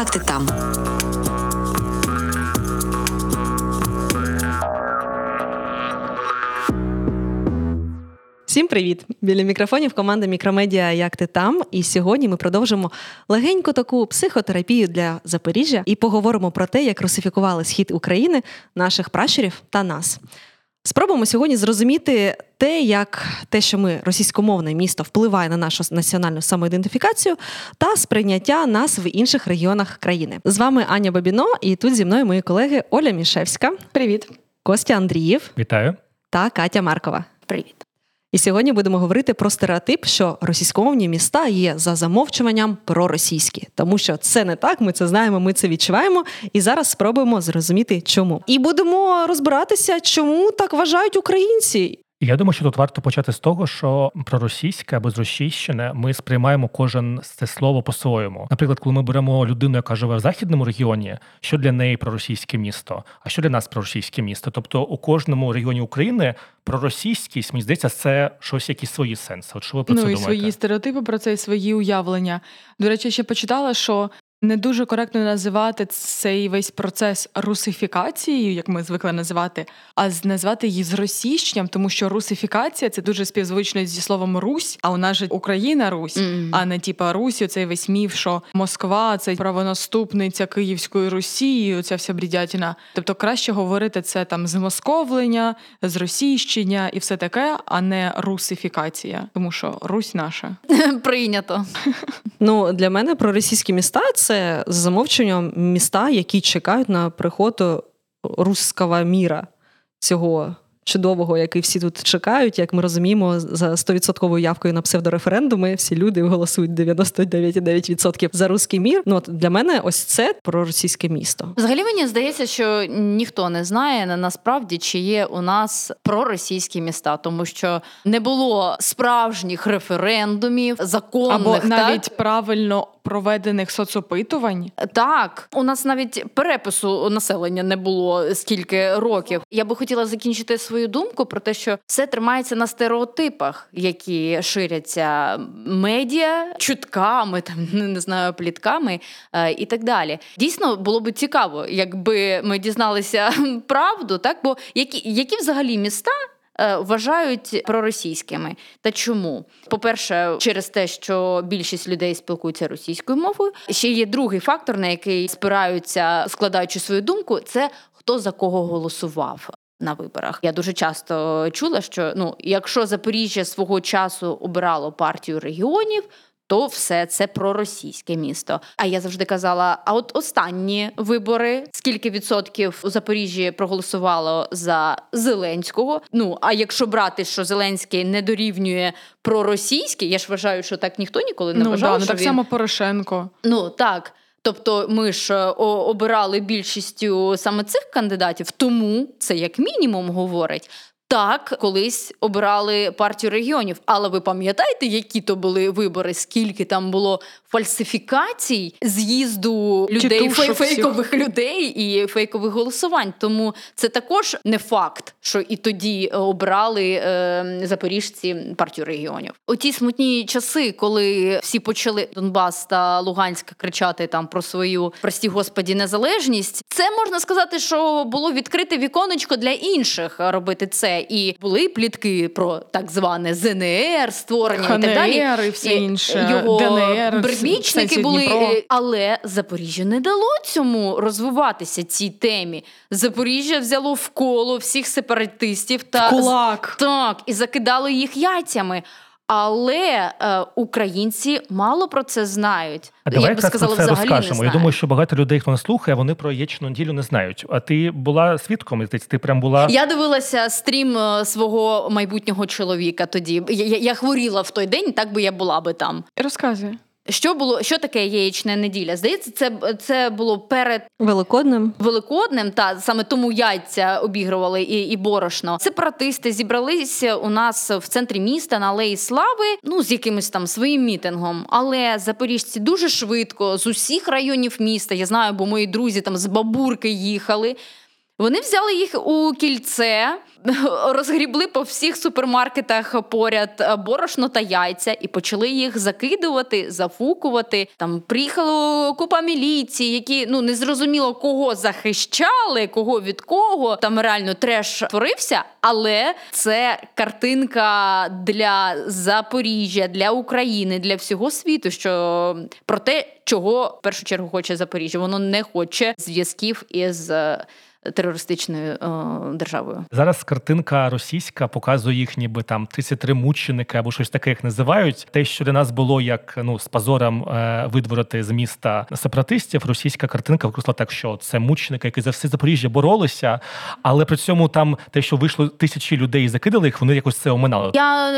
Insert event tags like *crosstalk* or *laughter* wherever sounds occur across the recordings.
Як ти там? Всім привіт! Біля мікрофонів команда Мікромедіа Як ти там? І сьогодні ми продовжимо легеньку таку психотерапію для Запоріжжя і поговоримо про те, як русифікували схід України, наших пращурів та нас. Спробуємо сьогодні зрозуміти те, як те, що ми російськомовне місто впливає на нашу національну самоідентифікацію та сприйняття нас в інших регіонах країни. З вами Аня Бабіно, і тут зі мною мої колеги Оля Мішевська. Привіт, Костя Андрієв. Вітаю та Катя Маркова. Привіт. І сьогодні будемо говорити про стереотип, що російськомовні міста є за замовчуванням проросійські, тому що це не так. Ми це знаємо, ми це відчуваємо. І зараз спробуємо зрозуміти, чому. І будемо розбиратися, чому так вважають українці. Я думаю, що тут варто почати з того, що проросійське або зросійщене ми сприймаємо кожен це слово по-своєму. Наприклад, коли ми беремо людину, яка живе в західному регіоні, що для неї проросійське місто, а що для нас проросійське місто. Тобто у кожному регіоні України проросійськість, мені здається, це щось якісь свої сенси. От що ви про ну, це і думаєте? свої стереотипи про це і свої уявлення. До речі, ще почитала, що не дуже коректно називати цей весь процес русифікацією, як ми звикли називати, а назвати її зросійщенням, тому що русифікація це дуже співзвично зі словом Русь, а у нас же Україна Русь, mm. а не типа Русі, цей весь міф, що Москва це правонаступниця Київської Русі, ця вся брідятіна. Тобто краще говорити це там змосковлення, зросійщення і все таке, а не русифікація, тому що Русь наша *laughs* прийнято. Ну для мене про російські міста це це за замовченням міста, які чекають на приход руського міра цього чудового, який всі тут чекають, як ми розуміємо, за 100% явкою на псевдореферендуми всі люди голосують 99,9% за руський мір. Ну от для мене ось це про російське місто. Взагалі мені здається, що ніхто не знає насправді, чи є у нас проросійські міста, тому що не було справжніх референдумів, законних або навіть так? правильно проведених соцопитувань. Так, у нас навіть перепису населення не було скільки років. Я би хотіла закінчити свою думку про те, що все тримається на стереотипах, які ширяться медіа, чутками, там *laughs* не знаю, плітками е, і так далі. Дійсно було б цікаво, якби ми дізналися *laughs* правду, так бо які, які взагалі міста. Е, вважають проросійськими. Та чому? По-перше, через те, що більшість людей спілкуються російською мовою. Ще є другий фактор, на який спираються, складаючи свою думку, це хто за кого голосував. На виборах я дуже часто чула, що ну, якщо Запоріжжя свого часу обирало партію регіонів, то все це проросійське місто. А я завжди казала: а от останні вибори, скільки відсотків у Запоріжжі проголосувало за Зеленського? Ну а якщо брати, що Зеленський не дорівнює проросійське, я ж вважаю, що так ніхто ніколи не ну, вважав. Да, ну що так він... само Порошенко. Ну так. Тобто ми ж е, обирали більшістю саме цих кандидатів, тому це як мінімум говорить. Так, колись обирали партію регіонів, але ви пам'ятаєте, які то були вибори? Скільки там було фальсифікацій з'їзду людей фей- фейкових людей і фейкових голосувань? Тому це також не факт, що і тоді обрали е, запоріжці партію регіонів. У ті смутні часи, коли всі почали Донбас та Луганськ кричати там про свою прості господі незалежність, це можна сказати, що було відкрите віконечко для інших робити це і були плітки про так зване ЗНР, створення ХНР, і так далі. і все інше. Його ДНР, прибічники були, але Запоріжжя не дало цьому розвиватися цій темі. Запоріжжя взяло в коло всіх сепаратистів та в кулак. так і закидало їх яйцями. Але е, українці мало про це знають. А давай Я би сказала, про це взагалі розкажемо. Не Я думаю, що багато людей, хто нас слухає, вони про яєчну неділю не знають. А ти була свідком? Ти прям була. Я дивилася стрім е, свого майбутнього чоловіка. Тоді я, я, я хворіла в той день, так би я була би там. Розказуй. Що було, що таке яєчна неділя? Здається, це це було перед Великодним Великодним, та саме тому яйця обігрували і і борошно. Сепаратисти зібралися у нас в центрі міста на Алеї Слави, ну з якимось там своїм мітингом. Але запоріжці дуже швидко з усіх районів міста. Я знаю, бо мої друзі там з бабурки їхали. Вони взяли їх у кільце, *laughs* розгрібли по всіх супермаркетах поряд е, борошно та яйця і почали їх закидувати, зафукувати. Там приїхала купа міліції, які ну не зрозуміло кого захищали, кого від кого. Там реально треш творився, але це картинка для Запоріжжя, для України, для всього світу. Що про те, чого в першу чергу хоче Запоріжжя, воно не хоче зв'язків із е, терористичною е, державою. Зараз картинка російська показує їх, ніби там 33 мученики або щось таке їх називають. Те, що для нас було як ну з позором е, видворити з міста сепаратистів, російська картинка використала так, що це мученики, які за все Запоріжжя боролися, але при цьому там те, що вийшло тисячі людей і закидали їх, вони якось це оминали. Я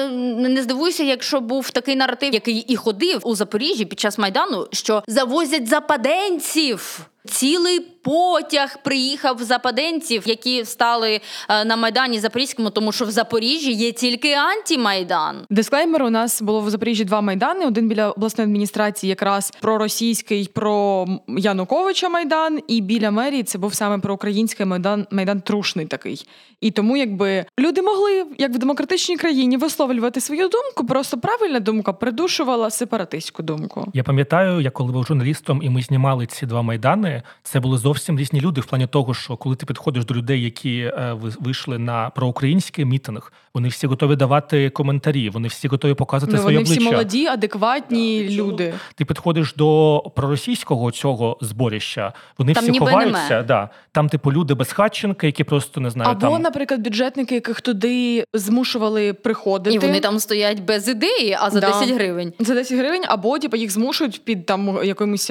не здивуюся, якщо був такий наратив, який і ходив у Запоріжжі під час майдану, що завозять западенців. Цілий потяг приїхав западенців, які стали е, на майдані Запорізькому, тому що в Запоріжжі є тільки антимайдан. Дисклеймер у нас було в Запоріжжі два майдани: один біля обласної адміністрації, якраз проросійський про Януковича майдан, і біля мерії це був саме проукраїнський майдан, майдан трушний такий. І тому, якби люди могли, як в демократичній країні, висловлювати свою думку, просто правильна думка придушувала сепаратистську думку. Я пам'ятаю, я коли був журналістом, і ми знімали ці два майдани. Це були зовсім різні люди в плані того, що коли ти підходиш до людей, які е, вийшли на проукраїнський мітинг, вони всі готові давати коментарі, вони всі готові показувати ну, своє вони обличчя. всі молоді, адекватні так, люди. Ти підходиш до проросійського цього зборища, вони там всі ховаються. Да. Там, типу, люди без хатченка, які просто не знаю. Або, там... наприклад, бюджетники, яких туди змушували приходити. І вони там стоять без ідеї, а за да. 10 гривень. За 10 гривень, або типу, їх змушують під там якимись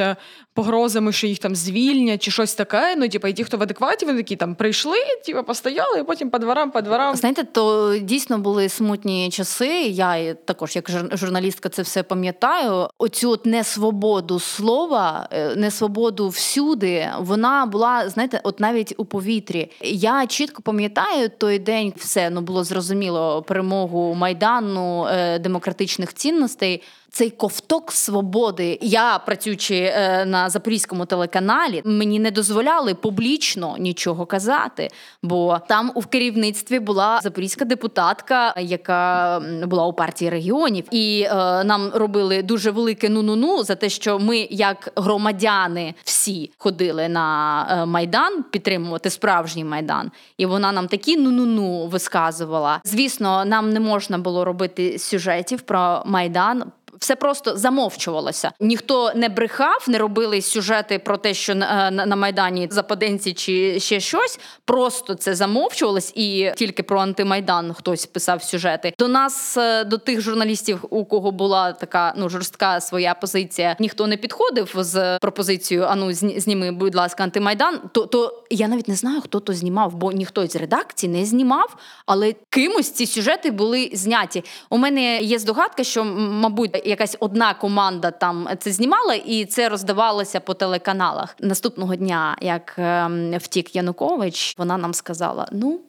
погрозами, що їх там звільнять чи щось таке. Ну, типу, і ті, хто в адекваті, вони такі там прийшли, типу, постояли, і потім по дворам, по дворам. Знаєте, то дійсно були смутні часи. Я також, як журналістка, це все пам'ятаю. Оцю от несвободу слова, е, несвободу всюди, вона була, знаєте, от навіть у повітрі. Я чітко пам'ятаю той день, все ну було зрозуміло перемогу майдану е, демократичних цінностей цей ковток свободи. Я працюючи е, на запорізькому телеканалі, мені не дозволяли публічно нічого казати, бо там у керівництві була запорізька депутатка, яка була у партії регіонів, і е, нам робили дуже велике ну-ну-ну за те, що ми, як громадяни, всі ходили на е, майдан підтримувати справжній майдан, і вона нам такі ну-ну-ну висказувала. Звісно, нам не можна було робити сюжетів про майдан все просто замовчувалося. Ніхто не брехав, не робили сюжети про те, що на, на, на майдані западенці чи ще щось. Просто це замовчувалось, і тільки про антимайдан хтось писав сюжети. До нас, е, до тих журналістів, у кого була така ну жорстка своя позиція, ніхто не підходив з пропозицією Ану, зніми, будь ласка, антимайдан. То то я навіть не знаю, хто то знімав, бо ніхто з редакції не знімав, але кимось ці сюжети були зняті. У мене є здогадка, що мабуть якась одна команда там це знімала, і це роздавалося по телеканалах. Наступного дня, як ем, втік Янукович, вона нам сказала: ну,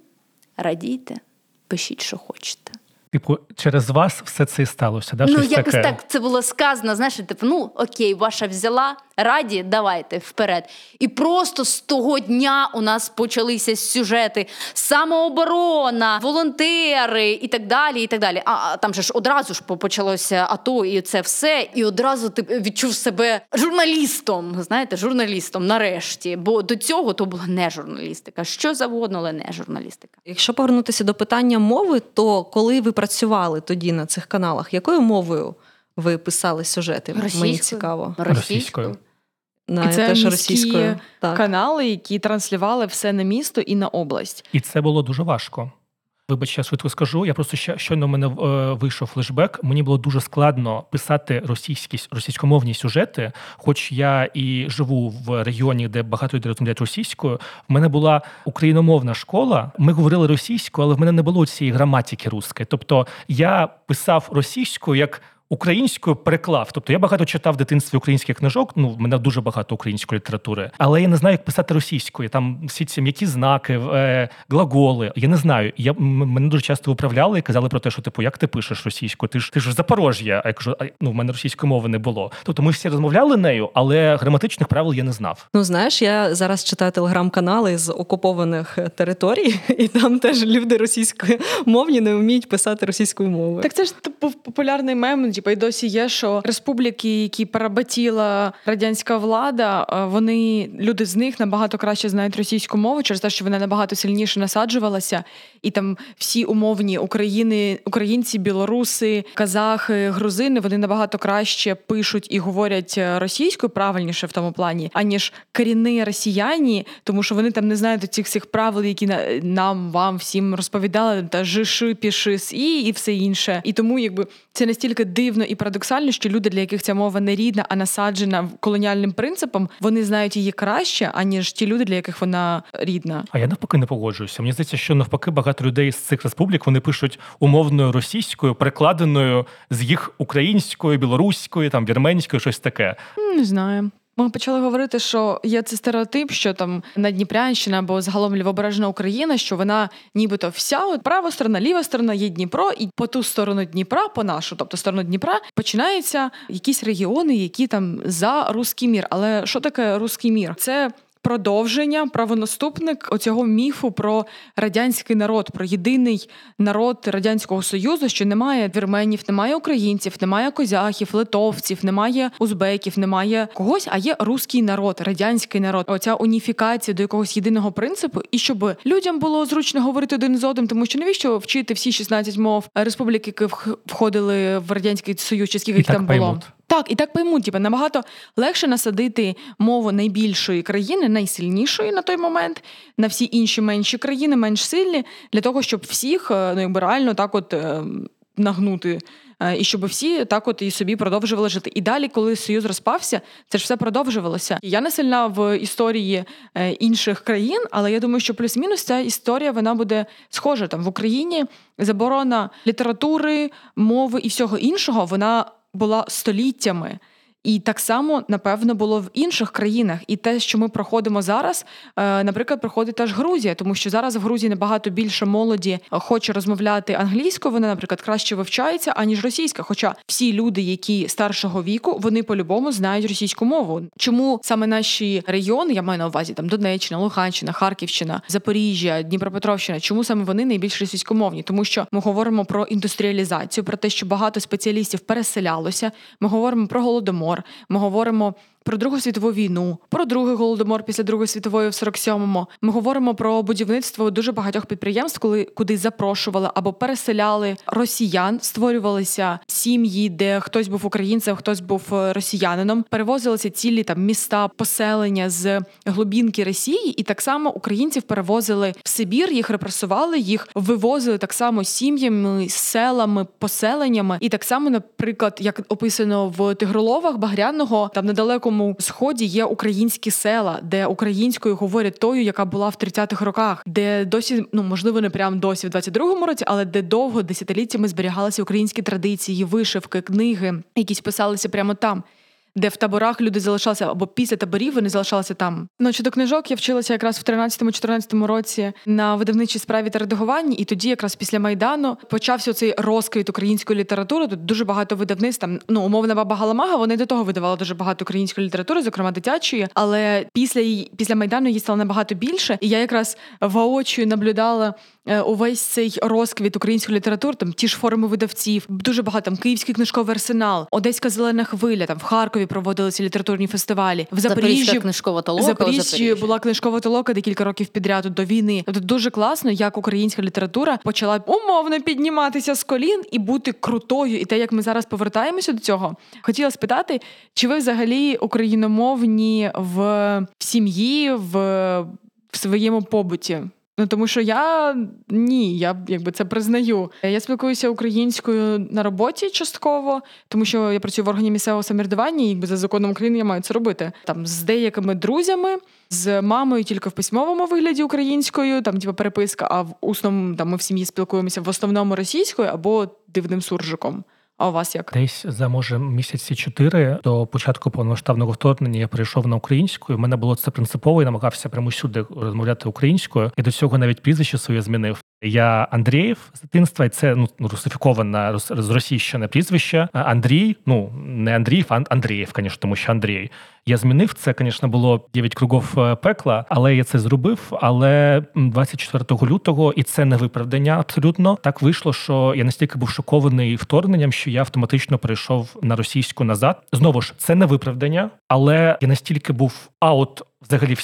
радійте, пишіть, що хочете. Типу, через вас все це і сталося. Да? Ну, Щось якось таке. так це було сказано. Знаєш, типу, ну окей, ваша взяла, раді, давайте вперед. І просто з того дня у нас почалися сюжети: самооборона, волонтери і так далі. і так далі. А там же ж одразу ж почалося АТО, і це все. І одразу ти відчув себе журналістом. Знаєте, журналістом нарешті. Бо до цього то була не журналістика. Що завгодно, але не журналістика. Якщо повернутися до питання мови, то коли ви працювали тоді на цих каналах, якою мовою ви писали сюжети? Російською. Мені цікаво. Російською. Да, і це теж російською. Так. канали, які транслювали все на місто і на область. І це було дуже важко. Вибач, я швидко скажу. Я просто ще щойно в мене е, вийшов флешбек. Мені було дуже складно писати російські російськомовні сюжети, хоч я і живу в регіоні, де багато людей розмовляють російською. В мене була україномовна школа. Ми говорили російською, але в мене не було цієї граматики русської. Тобто я писав російською як українською переклав. Тобто я багато читав в дитинстві українських книжок. Ну в мене дуже багато української літератури, але я не знаю, як писати російською. Там всі ці м'які знаки, е, глаголи. Я не знаю. Я мене дуже часто виправляли і казали про те, що типу, як ти пишеш російською? Ти ж ти ж Запорожжя. А я кажу, а, ну в мене російської мови не було. Тобто ми всі розмовляли нею, але граматичних правил я не знав. Ну знаєш, я зараз читаю телеграм-канали з окупованих територій, *laughs* і там теж люди російськомовні не вміють писати російською мовою. Так це ж типу, популярний мем, типу, і досі є, що республіки, які поработіла радянська влада, вони люди з них набагато краще знають російську мову через те, що вона набагато сильніше насаджувалася, і там всі умовні України, українці, білоруси, казахи, грузини вони набагато краще пишуть і говорять російською правильніше в тому плані, аніж корінні росіяни, тому що вони там не знають цих всіх правил, які нам вам всім розповідали, та жиши, піши, і і все інше. І тому, якби це настільки дивно і парадоксально, що люди, для яких ця мова не рідна, а насаджена колоніальним принципом, вони знають її краще, аніж ті люди, для яких вона рідна. А я навпаки не погоджуюся. Мені здається, що навпаки багато людей з цих республік вони пишуть умовною російською, перекладеною з їх українською, білоруською, там вірменською, щось таке. Не знаю. Ми почали говорити, що є цей стереотип, що там Надніпрянщина або загалом лівобережна Україна, що вона нібито вся от права сторона, ліва сторона є Дніпро, і по ту сторону Дніпра, по нашу, тобто сторону Дніпра, починаються якісь регіони, які там за руський мір. Але що таке руський мір? Це продовження, правонаступник оцього міфу про радянський народ, про єдиний народ радянського союзу, що немає вірменів, немає українців, немає козяхів, литовців, немає узбеків, немає когось, а є руський народ, радянський народ. Оця уніфікація до якогось єдиного принципу, і щоб людям було зручно говорити один з одним, тому що навіщо вчити всі 16 мов республіки, які входили в радянський союз, чи скільки їх там було. Так, і так поймуть, типу, набагато легше насадити мову найбільшої країни, найсильнішої на той момент, на всі інші менші країни, менш сильні, для того, щоб всіх е, ну, якби реально так от е, нагнути. Е, і щоб всі так от і собі продовжували жити. І далі, коли союз розпався, це ж все продовжувалося. Я не сильна в історії інших країн, але я думаю, що плюс-мінус ця історія вона буде схожа там в Україні. Заборона літератури, мови і всього іншого, вона була століттями. І так само, напевно, було в інших країнах. І те, що ми проходимо зараз, е, наприклад, проходить теж Грузія, тому що зараз в Грузії набагато більше молоді хоче розмовляти англійською. Вона, наприклад, краще вивчається, аніж російська. Хоча всі люди, які старшого віку, вони по-любому знають російську мову. Чому саме наші регіони, я маю на увазі там Донеччина, Луганщина, Харківщина, Запоріжжя, Дніпропетровщина, чому саме вони найбільш російськомовні? Тому що ми говоримо про індустріалізацію, про те, що багато спеціалістів переселялося. Ми говоримо про голодомор голодомор. Ми говоримо про Другу світову війну, про другий голодомор після Другої світової в 47-му. Ми говоримо про будівництво дуже багатьох підприємств, коли куди запрошували або переселяли росіян, створювалися сім'ї, де хтось був українцем, хтось був е, росіянином. Перевозилися цілі там міста, поселення з глубінки Росії, і так само українців перевозили в Сибір, їх репресували, їх вивозили так само сім'ями, селами, поселеннями. І так само, наприклад, як описано в Тигроловах Багряного, там недалеко далекому сході є українські села, де українською говорять тою, яка була в 30-х роках, де досі, ну можливо, не прямо досі в 22-му році, але де довго десятиліттями зберігалися українські традиції, вишивки, книги, якісь писалися прямо там де в таборах люди залишалися або після таборів вони залишалися там. Ну щодо книжок я вчилася якраз в 13-14 році на видавничій справі та редагуванні, і тоді, якраз після майдану, почався цей розквіт української літератури. Тут дуже багато видавництв там, ну умовна баба Галамага. Вони до того видавали дуже багато української літератури, зокрема дитячої. Але після після майдану її стало набагато більше. І я якраз воочію наблюдала увесь цей розквіт української літератури, там ті ж форми видавців, дуже багато там київський книжковий арсенал, Одеська зелена хвиля. Там в Харкові проводилися літературні фестивалі. В Запоріжжі книжкова толока. Запоріжжі була книжкова толока декілька років підряд до війни. Тобто дуже класно, як українська література почала умовно підніматися з колін і бути крутою. І те, як ми зараз повертаємося до цього, хотіла спитати, чи ви взагалі україномовні в сім'ї в, в своєму побуті? Ну тому що я ні, я якби це признаю. Я спілкуюся українською на роботі частково, тому що я працюю в органі місцевого самоврядування, і якби за законом України я маю це робити. Там з деякими друзями, з мамою тільки в письмовому вигляді українською, там типу, переписка, а в усному там ми в сім'ї спілкуємося в основному російською або дивним суржиком. А у вас як? Десь за може місяці чотири до початку повномасштабного вторгнення я перейшов на українську. і в мене було це принципово і намагався прямо всюди розмовляти українською. І до цього навіть прізвище своє змінив. Я Андрієв з дитинства, і це ну русифіковане зросійщене прізвище. Андрій, ну не Андріїв, а Андрієв, звісно, тому що Андрій. Я змінив це, звісно, було 9 кругов е, пекла, але я це зробив. Але 24 лютого, і це не виправдання абсолютно так вийшло, що я настільки був шокований вторгненням, що я автоматично перейшов на російську назад. Знову ж це не виправдання, але я настільки був аут взагалі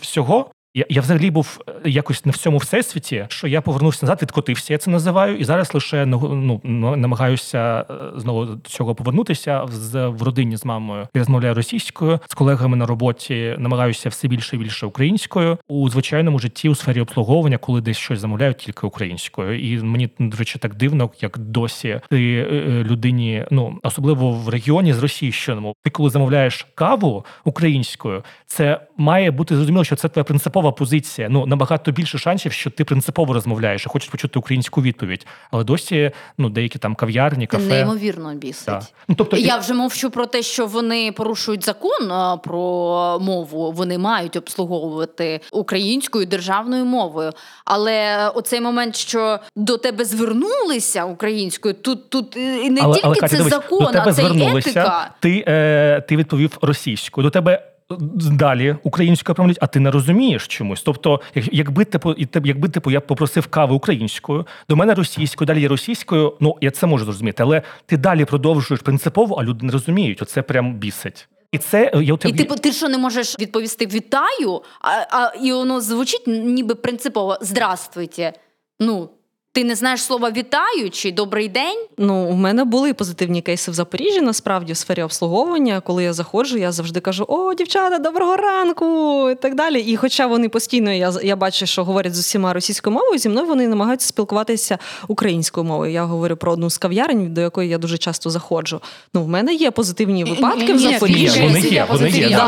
всього, я я взагалі був е, якось не в цьому всесвіті, що я повернувся назад, відкотився. Я це називаю, і зараз лише ну, намагаюся е, знову до цього повернутися з в родині з мамою. Я розмовляю російською з колегами на роботі. Намагаюся все більше і більше українською у звичайному житті у сфері обслуговування, коли десь щось замовляють тільки українською. І мені до речі, так дивно, як досі ти е, людині, ну особливо в регіоні з російщиному. Ти коли замовляєш каву українською, це має бути зрозуміло, що це твоя принципова принципова позиція. Ну набагато більше шансів, що ти принципово розмовляєш і хочеш почути українську відповідь. Але досі ну деякі там кав'ярні, кафе Це неймовірно бісить. Да. Ну, тобто я вже мовчу про те, що вони порушують закон про мову. Вони мають обслуговувати українською державною мовою. Але оцей момент, що до тебе звернулися українською, тут тут і не але, тільки але, Катя, це дивись, закон, до тебе а це етика. Ти, е, ти відповів російською. До тебе далі українською промовлять, а ти не розумієш чомусь. Тобто, якби типу, якби типу я попросив кави українською, до мене російською, далі є російською, ну я це можу зрозуміти, але ти далі продовжуєш принципово, а люди не розуміють. Оце прям бісить. І це я І типу, ти що не можеш відповісти вітаю, а а і воно звучить ніби принципово здравствуйте. Ну ти не знаєш слова вітаю чи добрий день? Ну, у мене були позитивні кейси в Запоріжжі, насправді, в сфері обслуговування. Коли я заходжу, я завжди кажу: О, дівчата, доброго ранку! і так далі. І хоча вони постійно, я я бачу, що говорять з усіма російською мовою, зі мною вони намагаються спілкуватися українською мовою. Я говорю про одну з кав'ярень, до якої я дуже часто заходжу. Ну, в мене є позитивні випадки в Запоріжжі. Вони є, вони є.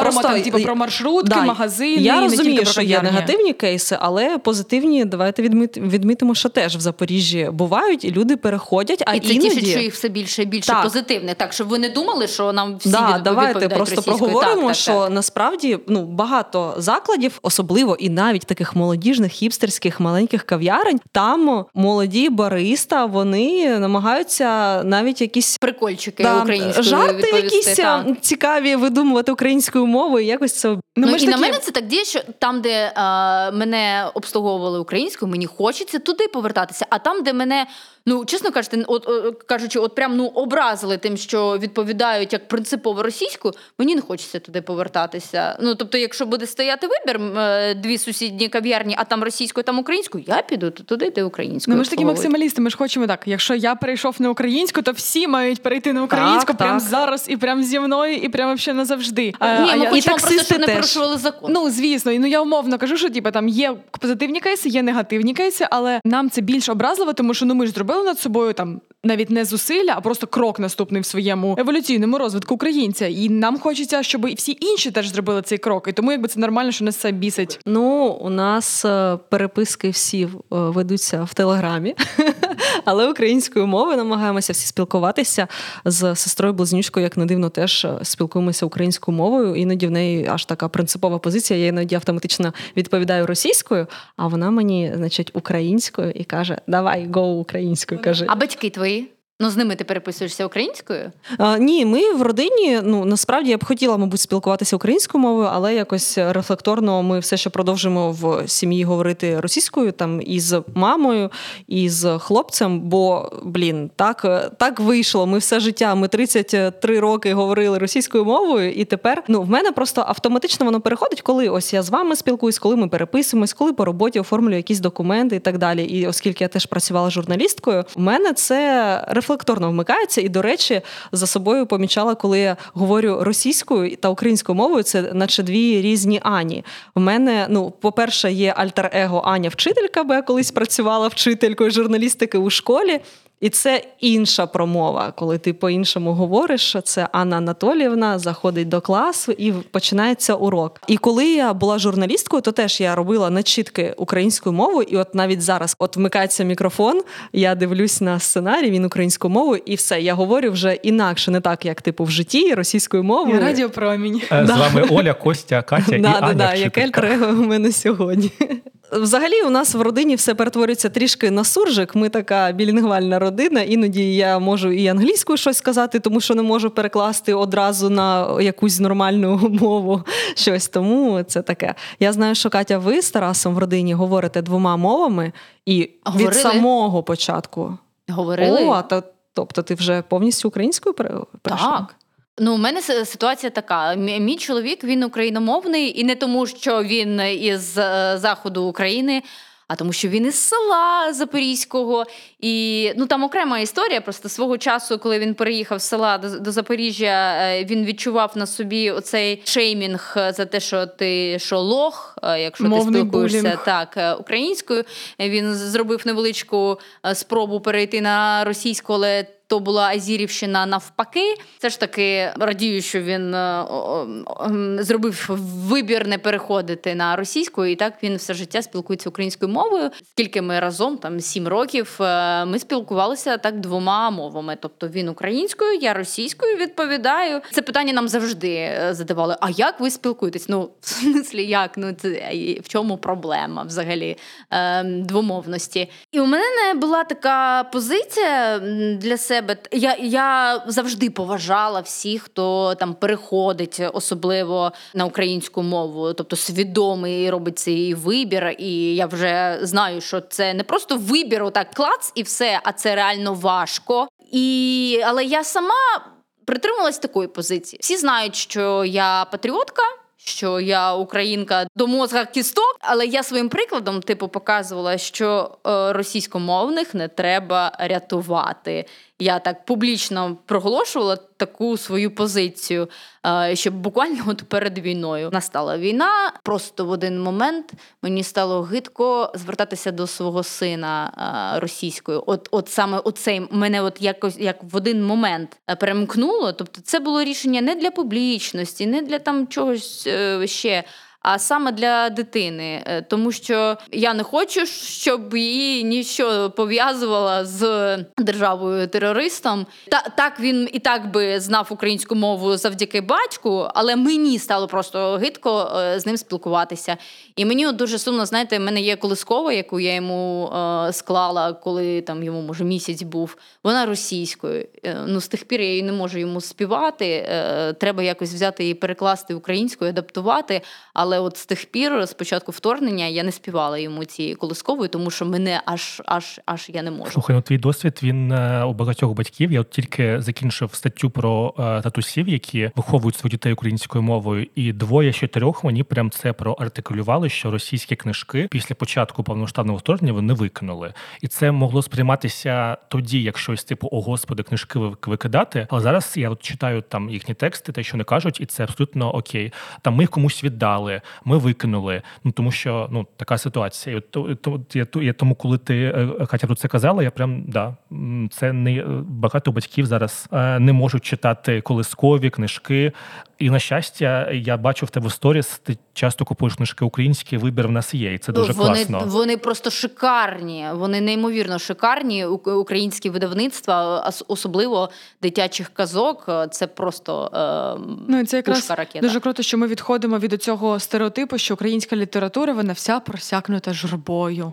Просто типу про маршрутки, магазини. Я розумію, що є негативні кейси, але позитивні, давайте відмітимо, що теж в Запоріжжі бувають, і люди переходять. А і це іноді... тішить, що їх все більше і більше так. позитивне. Так щоб ви не думали, що нам всі да, від... давайте просто проговоримо, так, так, що насправді ну багато закладів, особливо і навіть таких молодіжних хіпстерських маленьких кав'ярень, там молоді бариста, вони намагаються навіть якісь прикольчики да, українською жарти, якісь та. цікаві видумувати українською мовою. Якось це ну, ну і такі... на мене це так діє, що там, де а, мене обслуговували українською, мені хочеться туди повертатися. А там, де мене Ну, чесно кажучи, от, от кажучи, от прям ну образили тим, що відповідають як принципово російську, мені не хочеться туди повертатися. Ну тобто, якщо буде стояти вибір е, дві сусідні кав'ярні, а там російською, там українською, я піду туди, де українською. Ну, ми ж такі максималісти. Ми ж хочемо так. Якщо я перейшов на українську, то всі мають перейти на українську так, прямо так. зараз і прямо зі мною, і прямо ще назавжди. Ні, а ми я... хочемо просто, щоб не порушували закон. Ну звісно, ну я умовно кажу, що типу, там є позитивні кейси, є негативні кейси, але нам це більш образливо, тому що ну ми ж зробили робили над собою там навіть не зусилля, а просто крок наступний в своєму еволюційному розвитку українця. І нам хочеться, щоб і всі інші теж зробили цей крок. І тому якби це нормально, що нас це бісить. Ну у нас е, переписки всі е, ведуться в телеграмі, але українською мовою намагаємося всі спілкуватися з сестрою близнючкою, як не дивно, теж е, спілкуємося українською мовою. Іноді в неї аж така принципова позиція. Я іноді автоматично відповідаю російською, а вона мені, значить, українською і каже: Давай, го українською. каже. А батьки твої? Ну, з ними ти переписуєшся українською? А, Ні, ми в родині. Ну насправді я б хотіла, мабуть, спілкуватися українською мовою, але якось рефлекторно ми все ще продовжуємо в сім'ї говорити російською, там і з мамою, і з хлопцем. Бо блін, так так вийшло. Ми все життя, ми 33 роки говорили російською мовою, і тепер ну в мене просто автоматично воно переходить, коли ось я з вами спілкуюсь, коли ми переписуємось, коли по роботі оформлюю якісь документи і так далі. І оскільки я теж працювала журналісткою, в мене це рефлекторно вмикаються. І, до речі, за собою помічала, коли я говорю російською та українською мовою, це наче дві різні Ані. У мене, ну, по-перше, є альтер-его Аня вчителька, бо я колись працювала вчителькою журналістики у школі. І це інша промова, коли ти по-іншому говориш. Це Анна Анатоліївна заходить до класу і починається урок. І коли я була журналісткою, то теж я робила начітки українською мовою, і от навіть зараз от вмикається мікрофон, я дивлюсь на сценарій, він українською мовою, і все. Я говорю вже інакше, не так, як типу в житті російською мовою. Радіопромінь. Е, З вами Оля, Костя, *laughs* Катя і Да, Аня. да, да, яке вчителька. альтер-его у мене сьогодні. Взагалі, у нас в родині все перетворюється трішки на суржик. Ми така білінгвальна родина. Іноді я можу і англійською щось сказати, тому що не можу перекласти одразу на якусь нормальну *laughs* мову. Щось тому це таке. Я знаю, що Катя, ви з Тарасом в родині говорите двома мовами, і Говорили. від самого початку. Говорили? О, а то, тобто ти вже повністю українською пере- перейшла? Так. Ну, у мене ситуація така: мій чоловік він україномовний, і не тому, що він із е, заходу України. А тому, що він із села Запорізького, і ну там окрема історія. Просто свого часу, коли він переїхав з села до, до Запоріжжя, е, він відчував на собі оцей шеймінг е, за те, що ти що лох, якщо Мовний ти спілкуєшся булінг. так українською. Він зробив невеличку спробу перейти на російську, але то була Азірівщина навпаки. Це ж таки радію, що він е, зробив вибір не переходити на російську, і так він все життя спілкується українською мовою. Скільки ми разом, там сім років, е, ми спілкувалися так двома мовами. Тобто він українською, я російською відповідаю. Це питання нам завжди е, задавали. А як ви спілкуєтесь? Ну, *laughs* в смислі, як? Ну це в чому проблема взагалі е, двомовності? І у мене була така позиція для себе. Я, я завжди поважала всіх, хто там переходить, особливо на українську мову, тобто свідомий робить цей вибір. І я вже знаю, що це не просто вибір, отак клац і все, а це реально важко. І але я сама притрималась такої позиції. Всі знають, що я патріотка. Що я українка до мозга кісток, але я своїм прикладом, типу, показувала, що е, російськомовних не треба рятувати. Я так публічно проголошувала таку свою позицію, е, щоб буквально от перед війною настала війна. Просто в один момент мені стало гидко звертатися до свого сина е, російською. От, от саме оцей мене, от якось як в один момент е, перемкнуло. Тобто, це було рішення не для публічності, не для там чогось ще. А саме для дитини, Е, тому що я не хочу, щоб її ніщо пов'язувало з державою терористом. Та так він і так би знав українську мову завдяки батьку, але мені стало просто гидко е, з ним спілкуватися. І мені дуже сумно, знаєте, в мене є колискова, яку я йому е, склала, коли там йому може місяць був. Вона російською. Е, ну з тих пір я її не можу йому співати. Е, треба якось взяти і перекласти українською, адаптувати. Але от з тих пір, з початку вторгнення, я не співала йому цією колисковою, тому що мене аж аж аж я не можу. Слухай, ну твій досвід він е, у багатьох батьків. Я от тільки закінчив статтю про е, татусів, які виховують своїх дітей українською мовою, і двоє з чотирьох мені прям це проартикулювали, що російські книжки після початку повноштабного вторгнення вони викинули, і це могло сприйматися тоді, як щось типу о господи, книжки викидати. Але зараз я от читаю там їхні тексти, те, що вони кажуть, і це абсолютно окей. Там ми їх комусь віддали, ми викинули. Ну тому що ну така ситуація. І то, я, то- я тому, коли ти е, Катя про це казала, я прям да це не е, багато батьків зараз е, не можуть читати колискові книжки. І на щастя, я бачу в тебе в сторіс, ти часто купуєш книжки українські. Вибір в нас є, і це дуже вони, класно. Вони просто шикарні. Вони неймовірно шикарні. Українські видавництва, ос- особливо дитячих казок. Це просто е, Ну і це якраз пушка ракета. дуже круто, що ми відходимо від цього стереотипу, що українська література вона вся просякнута журбою.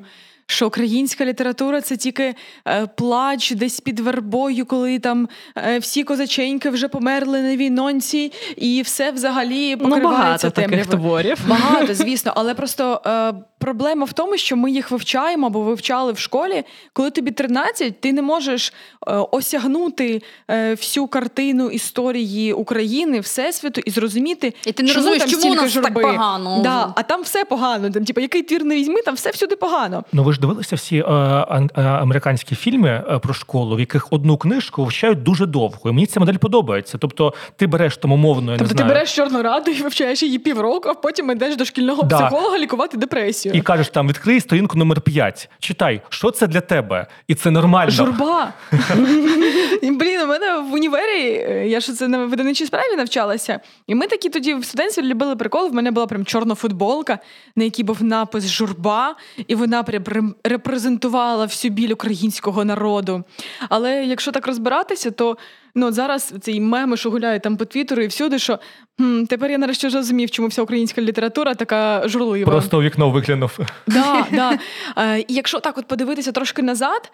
Що українська література це тільки е, плач десь під вербою, коли там е, всі козаченьки вже померли на війнонці, і все взагалі Ну, покривається багато таких творів. *laughs* Багато, звісно, але просто е, проблема в тому, що ми їх вивчаємо або вивчали в школі. Коли тобі 13, ти не можеш е, осягнути е, всю картину історії України, всесвіту і зрозуміти, І ти не чому розумієш, там чому у нас так погано? Да, а там все погано. Там, типу, який твір не візьми, там все всюди погано. Ну ви ж дивилися всі е, е, американські фільми е, про школу, в яких одну книжку вивчають дуже довго. І мені ця модель подобається. Тобто, ти береш тому мовну, я Тобто не ти береш чорну раду і вивчаєш її півроку, а потім йдеш до шкільного Да. психолога лікувати депресію. і кажеш там відкрий сторінку номер 5, читай, що це для тебе, і це нормально. Журба. *laughs* Блін, у мене в універі, я ж це на видавничій справі навчалася. І ми такі тоді в студентстві любили прикол. В мене була прям чорна футболка, на якій був напис Журба, і вона прям репрезентувала всю біль українського народу. Але якщо так розбиратися, то ну зараз цей меми, що гуляють там по твіттеру і всюди, що хм, тепер я нарешті зрозумів, чому вся українська література така журлива. Просто у вікно виглянув. Да, да. Е, Якщо так от подивитися трошки назад.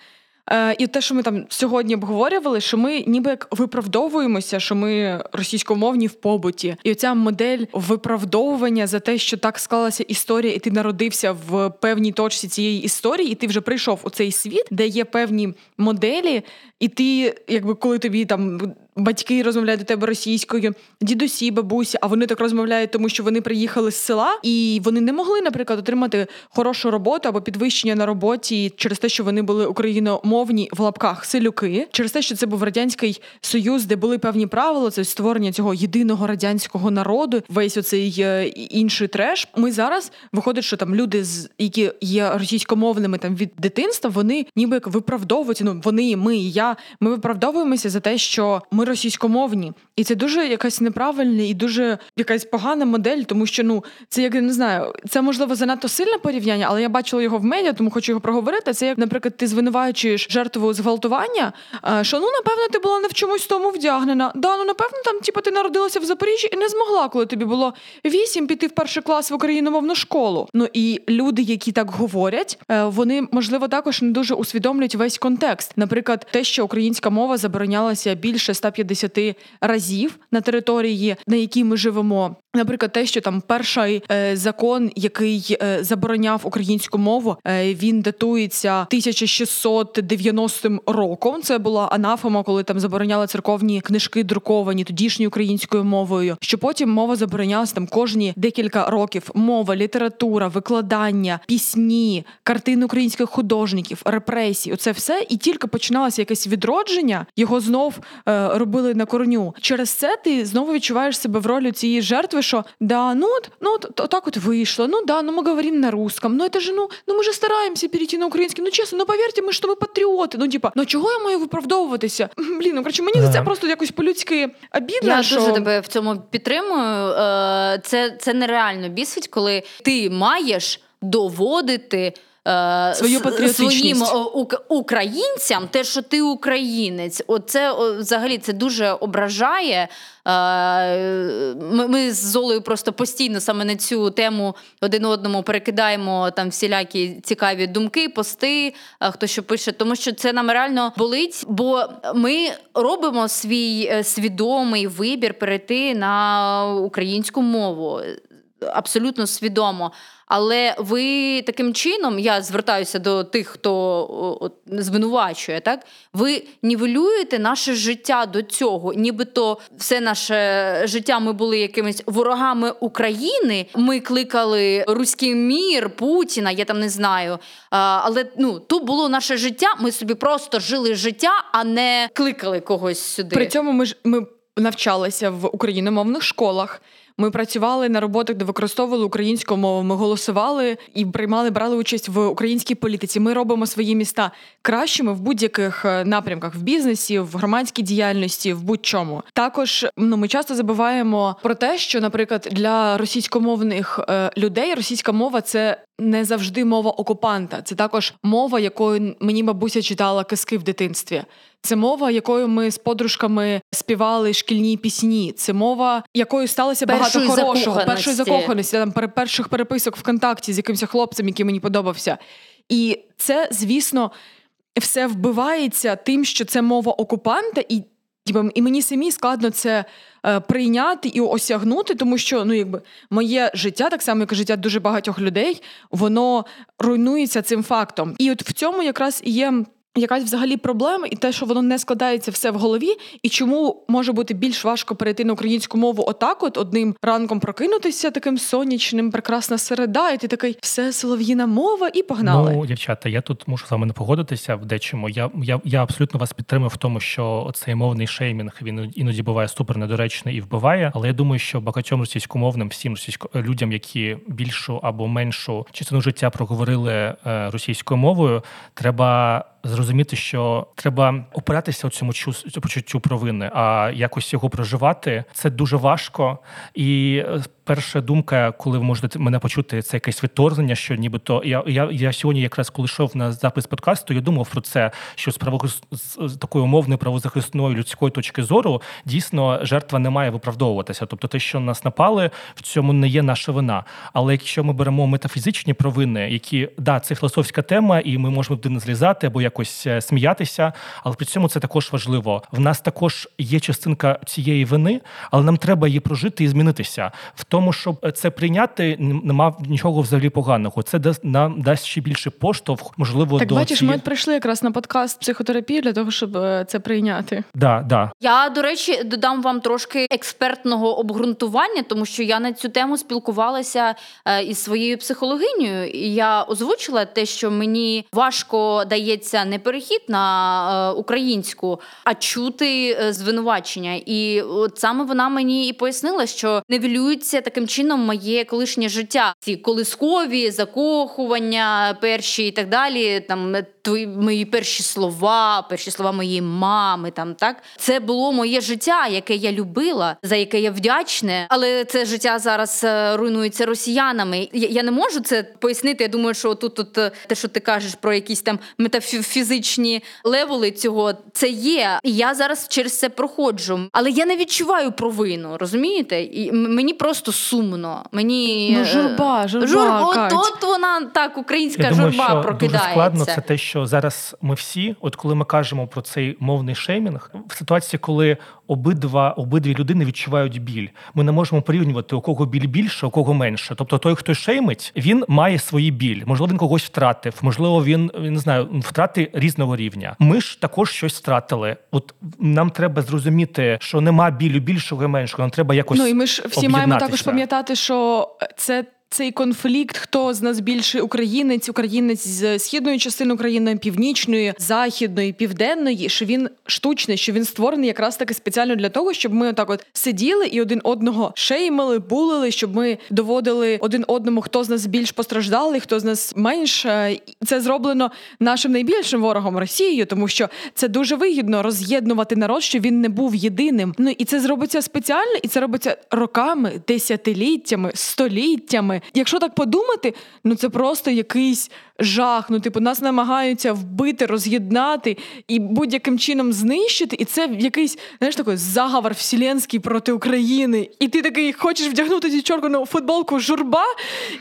Е, і те, що ми там сьогодні обговорювали, що ми ніби як виправдовуємося, що ми російськомовні в побуті, і оця модель виправдовування за те, що так склалася історія, і ти народився в певній точці цієї історії, і ти вже прийшов у цей світ, де є певні моделі, і ти, якби коли тобі там батьки розмовляють до тебе російською, дідусі, бабусі, а вони так розмовляють, тому що вони приїхали з села, і вони не могли, наприклад, отримати хорошу роботу або підвищення на роботі через те, що вони були україномовні в лапках селюки, через те, що це був радянський союз, де були певні правила, це створення цього єдиного радянського народу, весь оцей е, інший треш. Ми зараз виходить, що там люди, з які є російськомовними там від дитинства, вони ніби як виправдовуються. Ну вони, ми я. Ми виправдовуємося за те, що ми російськомовні, і це дуже якась неправильна і дуже якась погана модель, тому що ну це як я не знаю, це можливо занадто сильне порівняння, але я бачила його в медіа, тому хочу його проговорити. Це як, наприклад, ти звинувачуєш жертву зґвалтування, що ну напевно ти була не в чомусь тому вдягнена. Да, ну напевно, там типу, ти народилася в Запоріжжі і не змогла, коли тобі було вісім піти в перший клас в україномовну школу. Ну і люди, які так говорять, е, вони можливо також не дуже усвідомлюють весь контекст. Наприклад, те, що українська мова заборонялася більше 150 150 разів на території, на якій ми живемо. Наприклад, те, що там перший е, закон, який е, забороняв українську мову, е, він датується 1690 роком. Це була анафема, коли там забороняли церковні книжки, друковані тодішньою українською мовою. Що потім мова заборонялася там кожні декілька років. Мова, література, викладання, пісні, картини українських художників, репресії. Оце все, і тільки починалося якесь відродження. Його знов е, робили на корню. Через це ти знову відчуваєш себе в ролі цієї жертви, що да, ну от, ну от, так от вийшло, ну да, ну ми говоримо на русском, ну це ж ну, ну ми ж стараємося перейти на український. Ну чесно, ну повірте, ми що ми патріоти. Ну типа, ну чого я маю виправдовуватися? *laughs* Блін, ну коротше, мені за це просто якось по-людськи обідно. Я що... дуже тебе в цьому підтримую. Е, це, Це нереально бісить, коли ти маєш доводити. Е, Свою своїм українцям, те, що ти українець, оце взагалі це дуже ображає. Е, ми ми з Золою просто постійно саме на цю тему один одному перекидаємо там всілякі цікаві думки, пости, е, хто що пише, тому що це нам реально болить, бо ми робимо свій свідомий вибір перейти на українську мову. Абсолютно свідомо. Але ви таким чином, я звертаюся до тих, хто звинувачує, так ви нівелюєте наше життя до цього, нібито все наше життя ми були якимись ворогами України. Ми кликали руський мір Путіна, я там не знаю. Але ну то було наше життя. Ми собі просто жили життя, а не кликали когось сюди. При цьому ми ж ми навчалися в україномовних школах. Ми працювали на роботах, де використовували українську мову. Ми голосували і приймали, брали участь в українській політиці. Ми робимо свої міста кращими в будь-яких е, напрямках в бізнесі, в громадській діяльності, в будь-чому. Також ну ми часто забуваємо про те, що, наприклад, для російськомовних е, людей російська мова це не завжди мова окупанта. Це також мова, якою мені бабуся читала казки в дитинстві. Це мова, якою ми з подружками співали шкільні пісні. Це мова, якою сталося багато хорошого, першої закоханості, там перших переписок ВКонтакті з якимось хлопцем, який мені подобався. І це, звісно, все вбивається тим, що це мова окупанта, і і мені самі складно це прийняти і осягнути, тому що ну, якби моє життя, так само як і життя дуже багатьох людей, воно руйнується цим фактом. І от в цьому якраз є якась взагалі проблема, і те, що воно не складається все в голові, і чому може бути більш важко перейти на українську мову отак, от одним ранком прокинутися таким сонячним, прекрасна середа, і ти такий все солов'їна мова, і погнали. Ну, дівчата, я тут мушу з вами не погодитися в дечому. Я я, я абсолютно вас підтримую в тому, що цей мовний шеймінг він іноді буває супер недоречний і вбиває. Але я думаю, що багатьом російськомовним всім російсько людям, які більшу або меншу частину життя проговорили е, російською мовою, треба зрозуміти, що треба опиратися у цьому почуттю провини, а якось його проживати це дуже важко. І е, перша думка, коли ви можете мене почути, це якесь відторгнення, що нібито я я, я сьогодні, якраз коли йшов на запис подкасту, я думав про це, що з право з такої умовної правозахисної людської точки зору дійсно жертва не має виправдовуватися. Тобто, те, що нас напали, в цьому не є наша вина. Але якщо ми беремо метафізичні провини, які да, це філософська тема, і ми можемо туди не злізати або якось е, сміятися, але при цьому це також важливо. В нас також є частинка цієї вини, але нам треба її прожити і змінитися. В тому, щоб це прийняти, нема нічого взагалі поганого. Це дасть нам дасть ще більше поштовх, можливо, так до бачиш. цієї... Ми прийшли якраз на подкаст психотерапії для того, щоб е, це прийняти. Да, да. Я до речі додам вам трошки експертного обґрунтування, тому що я на цю тему спілкувалася е, із своєю психологинею, і я озвучила те, що мені важко дається не перехід на е, українську, а чути звинувачення. І от саме вона мені і пояснила, що невілюється таким чином моє колишнє життя. Ці колискові закохування, перші і так далі. Там твої мої перші слова, перші слова моєї мами. Там так це було моє життя, яке я любила, за яке я вдячна. Але це життя зараз е, руйнується росіянами. Я, я не можу це пояснити. Я думаю, що тут тут е, те, що ти кажеш про якісь там метафізичні левели цього, це є. І я зараз через це проходжу. Але я не відчуваю провину, розумієте? І мені просто сумно. Мені ну, журба, журба. журба. От, от вона так, українська я журба думаю, що прокидається. Дуже складно це те, що зараз ми всі, от коли ми кажемо про цей мовний шеймінг, в ситуації, коли обидва обидві людини відчувають біль, ми не можемо порівнювати у кого біль більше, у кого менше. Тобто той, хто шеймить, він має свої біль. Можливо, він когось втратив, можливо, він не знаю, втрати різного рівня. Ми ж також щось втратили. От нам треба зрозуміти, що нема білю більшого і меншого. Нам треба якось ну і ми ж всі маємо також пам'ятати, що це цей конфлікт, хто з нас більше українець, українець з східної частини України, північної, західної, південної, що він штучний, що він створений якраз таки спеціально для того, щоб ми отак от сиділи і один одного шеймили, булили, щоб ми доводили один одному, хто з нас більш постраждалий, хто з нас менше. Це зроблено нашим найбільшим ворогом Росією, тому що це дуже вигідно роз'єднувати народ, що він не був єдиним. Ну і це зробиться спеціально, і це робиться роками, десятиліттями, століттями. Якщо так подумати, ну це просто якийсь жах. Ну, типу, нас намагаються вбити, роз'єднати і будь-яким чином знищити. І це якийсь знаєш такий заговор вселенський проти України. І ти такий хочеш вдягнути цю чорну футболку журба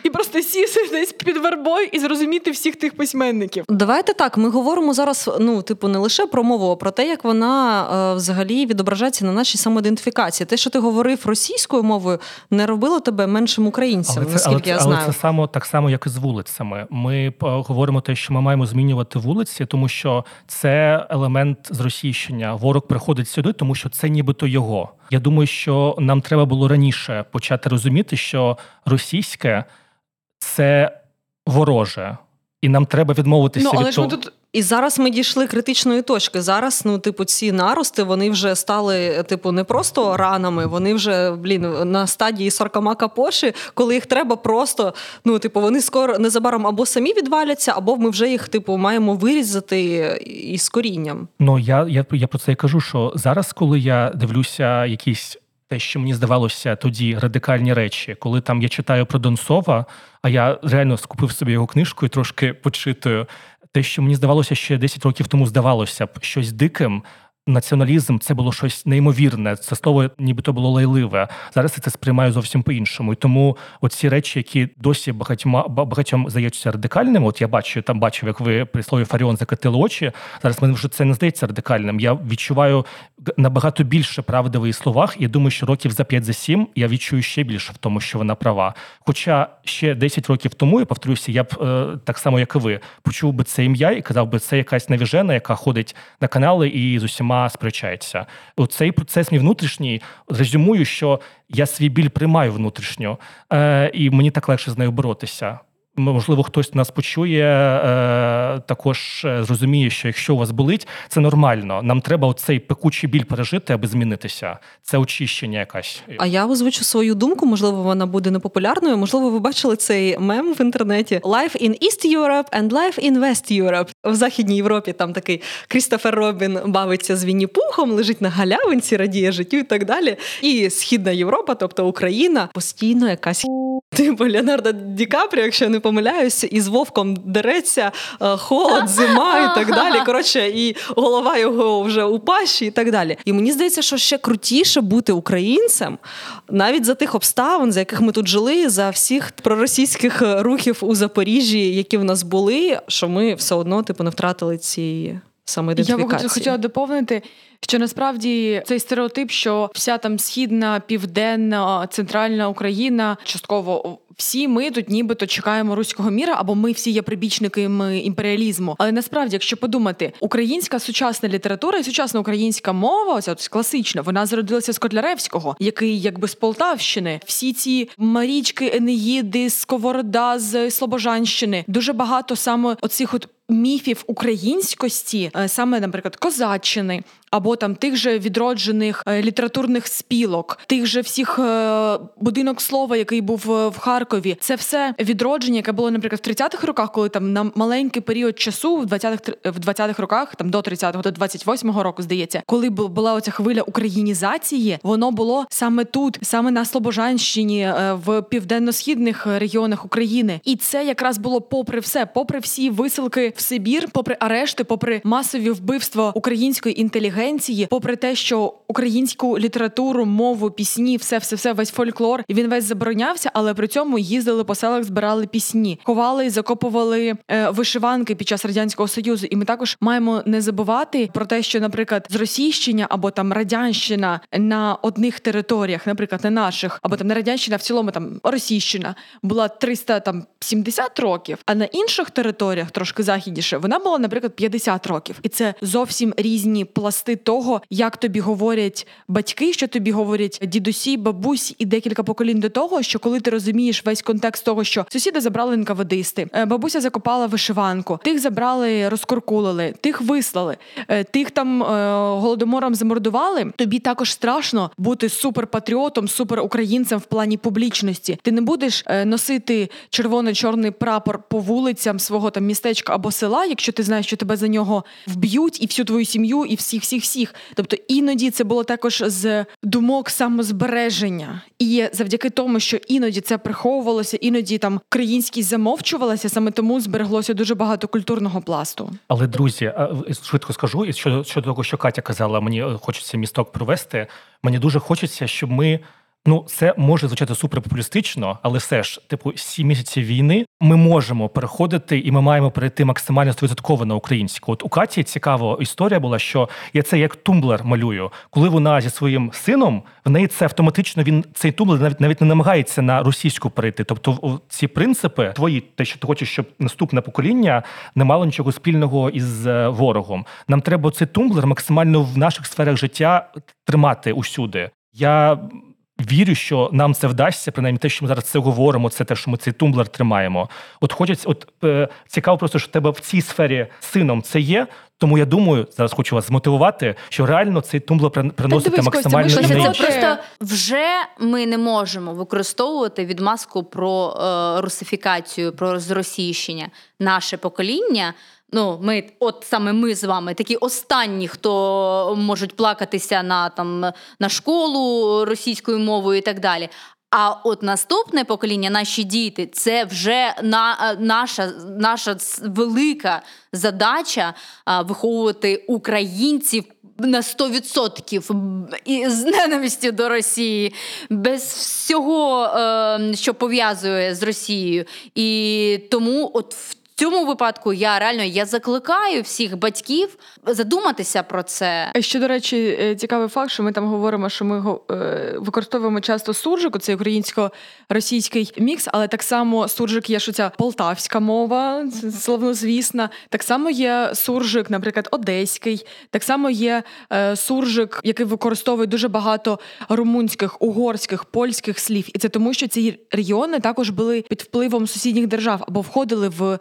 і просто сісти десь під вербою і зрозуміти всіх тих письменників. Давайте так. Ми говоримо зараз. Ну, типу, не лише про мову, а про те, як вона е, взагалі відображається на нашій самоідентифікації. Те, що ти говорив російською мовою, не робило тебе меншим українцем. Але наскільки але, я знаю. Але це само так само, як і з вулицями. Ми говоримо те, що ми маємо змінювати вулиці, тому що це елемент зросійщення. Ворог приходить сюди, тому що це нібито його. Я думаю, що нам треба було раніше почати розуміти, що російське це вороже. І нам треба відмовитися ну, але від ж ми того. тут і зараз ми дійшли критичної точки. Зараз, ну, типу, ці нарости вони вже стали, типу, не просто ранами, вони вже блін на стадії саркома капоші, коли їх треба просто, ну, типу, вони скоро незабаром або самі відваляться, або ми вже їх, типу, маємо вирізати із корінням. Ну я, я, я про це і кажу, що зараз, коли я дивлюся, якісь. Те, що мені здавалося тоді радикальні речі, коли там я читаю про Донцова, а я реально скупив собі його книжку і трошки почитую те, що мені здавалося ще 10 років тому здавалося б щось диким. Націоналізм це було щось неймовірне. Це слово, нібито було лайливе. Зараз я це сприймаю зовсім по-іншому. І тому оці речі, які досі багатьма багатьом здаються радикальними. От я бачу там бачив, як ви при слові Фаріон закатили очі. Зараз мені вже це не здається радикальним. Я відчуваю набагато більше правди в її словах. І думаю, що років за 5 за 7 я відчую ще більше в тому, що вона права. Хоча ще 10 років тому я повторюся, я б е, так само, як і ви, почув би це ім'я і казав би, це якась навіжена, яка ходить на канали і з усіма сперечається. Цей процес мій внутрішній резюмую, що я свій біль приймаю внутрішньо, е, і мені так легше з нею боротися. Можливо, хтось нас почує, е, також е, зрозуміє, що якщо у вас болить, це нормально. Нам треба оцей пекучий біль пережити, аби змінитися. Це очищення якась. А я озвучу свою думку. Можливо, вона буде непопулярною. Можливо, ви бачили цей мем в інтернеті Life in East Europe and Life in West Europe. В Західній Європі там такий Крістофер Робін бавиться з Вінні Пухом, лежить на галявинці, радіє життю і так далі. І Східна Європа, тобто Україна, постійно якась *laughs* типу Леонардо Ді Капріо, якщо не помиляюся, і з вовком дереться е, холод, зима і так далі. *laughs* Коротше, і голова його вже у пащі, і так далі. І мені здається, що ще крутіше бути українцем навіть за тих обставин, за яких ми тут жили, за всіх проросійських рухів у Запоріжжі, які в нас були, що ми все одно типу не втратили ці самоідентифікації. Я б хотіла доповнити. Що насправді цей стереотип, що вся там східна, південна, центральна Україна, частково всі ми тут нібито чекаємо руського міра, або ми всі є прибічниками імперіалізму. Але насправді, якщо подумати, українська сучасна література і сучасна українська мова, ось класична, вона зародилася з Котляревського, який якби з Полтавщини, всі ці Марічки, Енеїди, Сковорода з Слобожанщини, дуже багато саме оцих от міфів українськості, е, саме, наприклад, козаччини. Або там тих же відроджених е, літературних спілок, тих же всіх е, будинок слова, який був в Харкові, це все відродження, яке було, наприклад, в 30-х роках, коли там на маленький період часу, в 20-х в 20-х роках, там до 30-го, до 28-го року, здається, коли була оця хвиля українізації, воно було саме тут, саме на Слобожанщині, в південно-східних регіонах України, і це якраз було попри все, попри всі висилки в Сибір, попри арешти, попри масові вбивства української інтелігенції, попри те, що українську літературу, мову, пісні, все, все, все, весь фольклор він весь заборонявся, але при цьому їздили по селах, збирали пісні, ховали і закопували е, вишиванки під час радянського союзу. І ми також маємо не забувати про те, що, наприклад, зросійщення або там радянщина на одних територіях, наприклад, не наших, або там не радянщина, в цілому там російщина була 370 років, а на інших територіях трошки західніше, вона була, наприклад, 50 років, і це зовсім різні пласти того, як тобі говорять батьки, що тобі говорять дідусі, бабусі і декілька поколінь до того, що коли ти розумієш весь контекст того, що сусіди забрали НКВДисти, е, бабуся закопала вишиванку, тих забрали, розкуркулили, тих вислали, е, тих там е, голодомором замордували. Тобі також страшно бути суперпатріотом, суперукраїнцем в плані публічності. Ти не будеш носити червоно-чорний прапор по вулицям свого там містечка або села, якщо ти знаєш, що тебе за нього вб'ють, і всю твою сім'ю, і всіх, всіх, всіх. Тобто іноді це було також з думок самозбереження, і завдяки тому, що іноді це приховувалося, іноді там українськість замовчувалася, саме тому збереглося дуже багато культурного пласту. Але друзі, швидко скажу, і щодо щодо того, що Катя казала, мені хочеться місток провести. Мені дуже хочеться, щоб ми. Ну, це може звучати суперпопулістично, але все ж, типу, сім місяців війни ми можемо переходити, і ми маємо перейти максимально стовідсотково на українську. От у Каті цікава історія була, що я це як тумблер малюю. Коли вона зі своїм сином, в неї це автоматично він цей тумблер навіть навіть не намагається на російську перейти. Тобто, ці принципи твої, те, що ти хочеш, щоб наступне покоління не мало нічого спільного із е, ворогом. Нам треба цей тумблер максимально в наших сферах життя тримати усюди. Я Вірю, що нам це вдасться, принаймні те, що ми зараз це говоримо, це те, що ми цей тумблер тримаємо. От хочеться, от е, цікаво, просто що в тебе в цій сфері сином це є. Тому я думаю, зараз хочу вас змотивувати, що реально цей тумблер приносити максимально Костя, ми це просто вже ми не можемо використовувати відмазку про е, русифікацію, про зросійщення. Наше покоління Ну, ми, от саме ми з вами, такі останні, хто можуть плакатися на там на школу російською мовою і так далі. А от наступне покоління, наші діти, це вже на наша наша велика задача виховувати українців на 100% і з ненавистю до Росії, без всього, е, що пов'язує з Росією. І тому, от в цьому випадку, я реально я закликаю всіх батьків задуматися про це. Ще до речі, е, цікавий факт, що ми там говоримо, що ми е, використовуємо часто суржик, цей українсько-російський мікс, але так само суржик є що ця полтавська мова, славнозвісна. Так само є суржик, наприклад, одеський. Так само є е, суржик, який використовує дуже багато румунських, угорських, польських слів. І це тому, що ці регіони також були під впливом сусідніх держав або входили в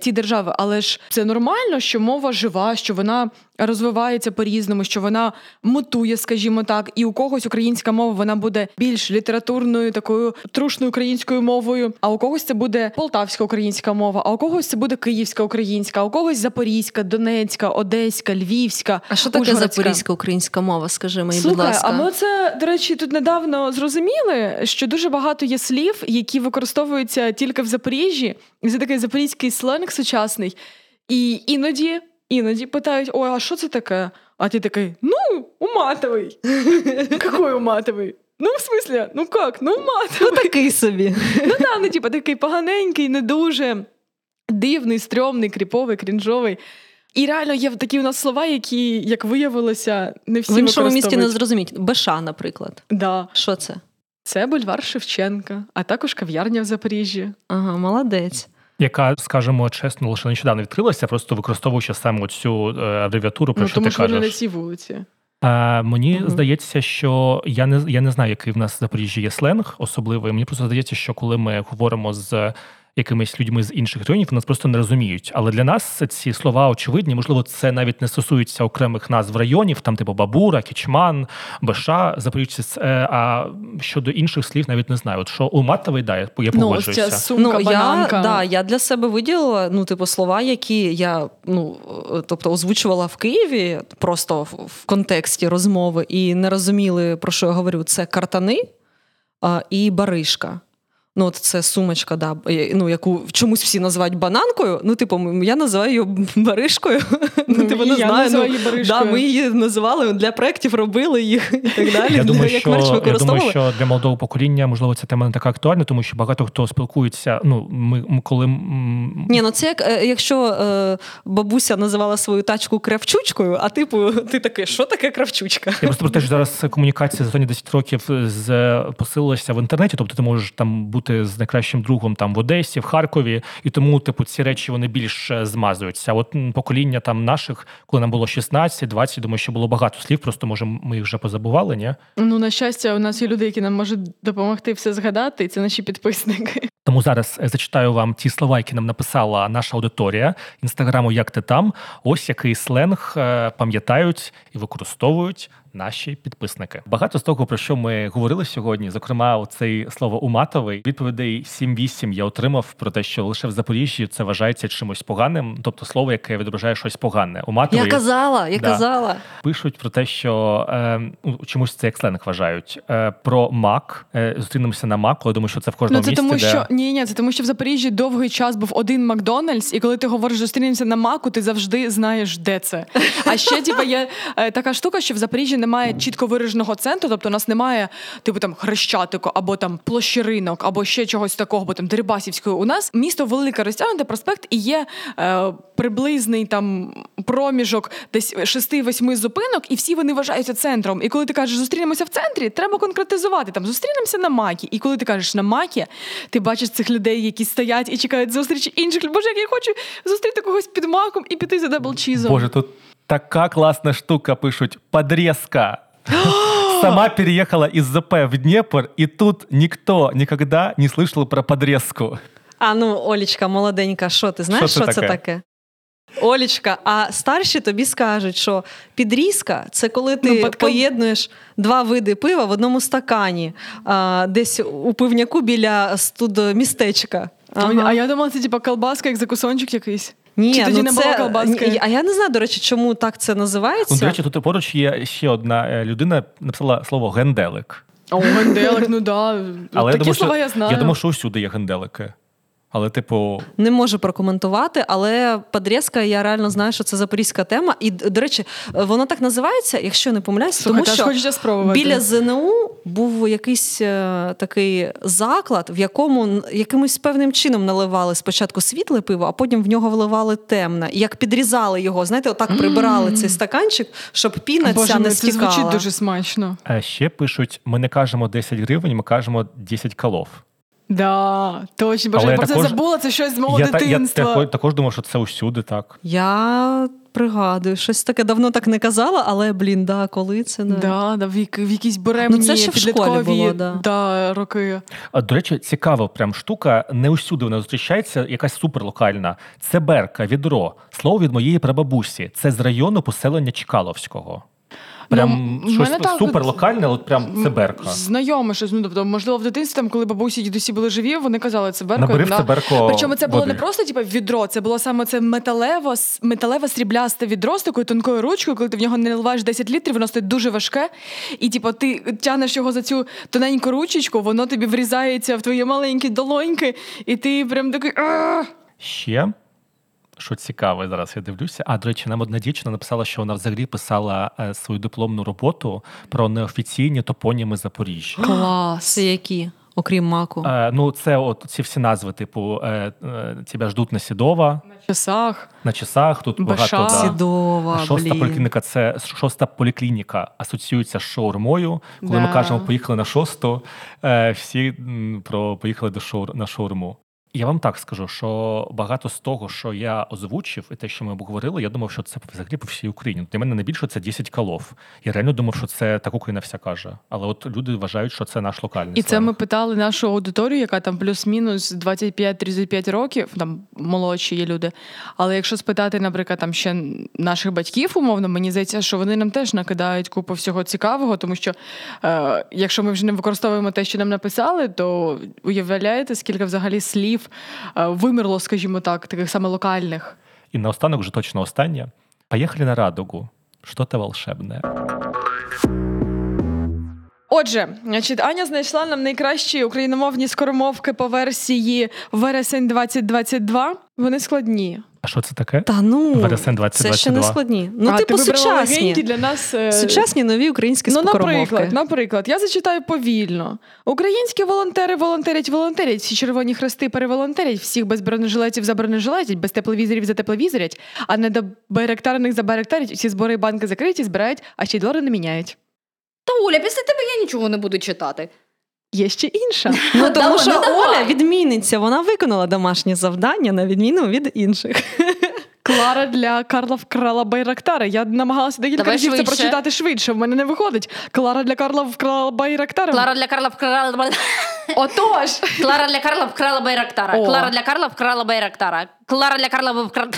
ті держави. Але ж це нормально, що мова жива, що вона розвивається по-різному, що вона мутує, скажімо так, і у когось українська мова вона буде більш літературною, такою трушною українською мовою. А у когось це буде полтавська українська мова, а у когось це буде київська українська, а у когось запорізька, донецька, одеська, львівська. А що таке запорізька українська мова? Скажи мені, Слухай, будь ласка. А ми це до речі, тут недавно зрозуміли, що дуже багато є слів, які використовуються тільки в Запоріжжі, це такий запорізький сленг сучасний. І іноді іноді питають: ой, а що це таке? А ти такий, ну, уматовий. *laughs* Какой уматовий? Ну, в смысле, ну як? Ну, уматовий. Ну, такий собі. *laughs* Ну, да, ну, типу, такий поганенький, не дуже дивний, стрьомний, кріповий, крінжовий. І реально є такі у нас слова, які, як виявилося, не всі В іншому місті не зрозуміть. Беша, наприклад. Да. Що це? Це бульвар Шевченка, а також кав'ярня в Запоріжжі. Ага, молодець яка, скажімо чесно, лише нещодавно відкрилася, просто використовуючи саме цю е, абревіатуру, про ну, що тому ти що кажеш. на цій вулиці. А, Мені угу. здається, що я не я не знаю, який в нас в Запоріжжі є сленг особливий. Мені просто здається, що коли ми говоримо з якимись людьми з інших районів, нас просто не розуміють. Але для нас ці слова очевидні. Можливо, це навіть не стосується окремих назв районів, там типу Бабура, Кічман, Беша, Запоріжці. Е, а щодо інших слів навіть не знаю. От що у Матовий, да, я ну, погоджуюся. Ну, сумка, ну, я, да, я для себе виділила ну, типу, слова, які я ну, тобто озвучувала в Києві просто в контексті розмови і не розуміли, про що я говорю. Це картани і баришка. Ну, от це сумочка, да, ну, яку чомусь всі називають бананкою. Ну, типу, я називаю її баришкою. Ну, ну типу, не я знаю. Ну, її да, Ми її називали для проєктів, робили їх і так далі. Я думаю, що, я думаю, що для молодого покоління, можливо, ця тема не така актуальна, тому що багато хто спілкується. Ну, ми, коли... Ні, ну це як е, якщо е, бабуся називала свою тачку кравчучкою, а типу, ти такий, що таке кравчучка? Я просто про те, що зараз комунікація за останні 10 років з посилилася в інтернеті, тобто ти можеш там бути бути з найкращим другом там в Одесі, в Харкові, і тому, типу, ці речі вони більш е, змазуються. От покоління там наших, коли нам було 16-20, думаю, що було багато слів, просто може ми їх вже позабували. ні? Ну на щастя, у нас є люди, які нам можуть допомогти все згадати, і це наші підписники. Тому зараз е, зачитаю вам ті слова, які нам написала наша аудиторія інстаграму. Як ти там? Ось який сленг е, пам'ятають і використовують наші підписники. Багато з того, про що ми говорили сьогодні, зокрема, цей слово уматовий відповідей 7-8 я отримав про те, що лише в Запоріжжі це вважається чимось поганим, тобто слово, яке відображає щось погане. Уматовий, я казала, я да, казала. Пишуть про те, що е, чомусь це як сленг вважають. Е, Про мак е, зустрінемося на маку. Я думаю, що це в кожному ну, це місті. Тому де... що ні, ні, це тому, що в Запоріжжі довгий час був один Макдональдс, і коли ти говориш, зустрінемося на маку, ти завжди знаєш, де це. А ще типа є е, така штука, що в Запоріжжі немає чітко вираженого центру, тобто у нас немає типу там хрещатику або там площеринок, або ще чогось такого, бо там Дерибасівської. У нас місто велике розтягнуте проспект і є е, приблизний там проміжок десь 6-8 зупинок, і всі вони вважаються центром. І коли ти кажеш, зустрінемося в центрі, треба конкретизувати там. Зустрінемося на макі. І коли ти кажеш на макі, ти бачиш цих людей, які стоять і чекають зустрічі інших. Боже, як я хочу зустріти когось під маком і піти за даблчізом. Боже, тут така класна штука пишуть. Подрезка. *gasps* Сама переехала из ЗП в Днепр, и тут никто никогда не слышал про подрезку. А ну, Олічка, молоденька, що ти знаєш, що, що це таке? Олічка, а старші тобі скажуть, що підрізка це коли ти ну, поєднуєш два види пива в одному стакані, а, десь у пивняку біля студмістечка. Ага. А я думала, це типа колбаска, як закусончик якийсь. Ні, Чи тоді ну не це, було колбаски? А я не знаю, до речі, чому так це називається. Ну, До речі, тут поруч є ще одна е, людина, написала слово генделик. О, генделик, ну да. Але Такі я слова що, я знаю. Я думаю, що усюди є генделики. Але, типу, Не можу прокоментувати, але Подрізка, я реально знаю, що це запорізька тема. І, до речі, воно так називається, якщо не помиляюсь, Слухай, тому що хочеться спробувати. біля ЗНУ був якийсь е, такий заклад, в якому якимось певним чином наливали спочатку світле пиво, а потім в нього вливали темне. І як підрізали його, знаєте, отак прибирали цей стаканчик, щоб піна Боже ця не це стікала. звучить дуже смачно. е, ще пишуть: ми не кажемо 10 гривень, ми кажемо 10 колов. Да, точно. Боже, Але я я про це забула, це щось з мого Я, та- я дитинства. тако- також думав, що це усюди так. Я пригадую, щось таке давно так не казала, але блін, да, коли це не Да, да, в, в якісь буремні Ну, це ще в школі підліткові було, да. да, роки. А, До речі, цікава прям штука. Не усюди вона зустрічається, якась суперлокальна. Це берка, відро. Слово від моєї прабабусі. Це з району поселення Чкаловського. Прям Ну, щось мене так, суперлокальне, от прям це берка. Знайоме щось. Ну, тобто, можливо, в дитинстві, там, коли бабусі і дідусі були живі, вони казали, це берко. Набери в да. це Причому це було води. не просто типу, відро, це було саме це металево, металеве сріблясте відро з такою тонкою ручкою, коли ти в нього не наливаєш 10 літрів, воно стоїть дуже важке. І типу, ти тянеш його за цю тоненьку ручечку, воно тобі врізається в твої маленькі долоньки, і ти прям такий. Ще. Що цікаве, зараз я дивлюся. А до речі, нам одна дівчина написала, що вона взагалі писала е, свою дипломну роботу про неофіційні топоніми Запоріжжя. *gasps* Клас. Які, окрім маку. Е, ну, це от ці всі назви, типу, е, е, тебе ждуть на Сідова, В часах. на часах. Тут Баша. багато да. Сідова, Шоста блін. поліклініка це шоста поліклініка асоціюється з шаурмою. Коли Да. ми кажемо поїхали на шосту, е, всі про поїхали до шаур на шаурму. Я вам так скажу, що багато з того, що я озвучив, і те, що ми обговорили, я думав, що це взагалі по всій Україні. Для мене найбільше це 10 колов. Я реально думав, що це так Україна вся каже. Але от люди вважають, що це наш локальний І це ми питали нашу аудиторію, яка там плюс-мінус 25-35 років, там молодші є люди. Але якщо спитати, наприклад, там ще наших батьків, умовно, мені здається, що вони нам теж накидають купу всього цікавого, тому що е, якщо ми вже не використовуємо те, що нам написали, то уявляєте, скільки взагалі слів е, вимерло, скажімо так, таких саме локальних. І наостанок вже точно останнє. Поїхали на радугу. Що-то волшебне. Отже, значить, Аня знайшла нам найкращі україномовні скоромовки по версії вересень 2022. Вони складні. А що це таке? Та ну, Вересень це ще не складні. Ну, а, типу, ти сучасні. для нас. е, Сучасні нові українські Ну, скоромовки. наприклад, наприклад, я зачитаю повільно. Українські волонтери волонтерять, волонтерять, всі червоні хрести переволонтерять, всіх без бронежилетів за бронежилетять, без тепловізорів за тепловізорять, а не до байректарних за байректарять, всі збори і банки закриті, збирають, а ще й долари не міняють. Та Оля, після тебе я нічого не буду читати. Є ще інша. *laughs* Ну, тому Давай, що давай. Оля відмінниця, вона виконала домашнє завдання на відміну від інших. *laughs* Клара для Карла вкрала Байрактара. Я намагалася декілька разів це прочитати швидше. В мене не виходить. Клара для Карла вкрала Байрактара. Клара для Карла вкрала Отож. Клара для Карла вкрала Байрактара. О. Клара для Карла вкрала Байрактара. Клара для Карла вкрала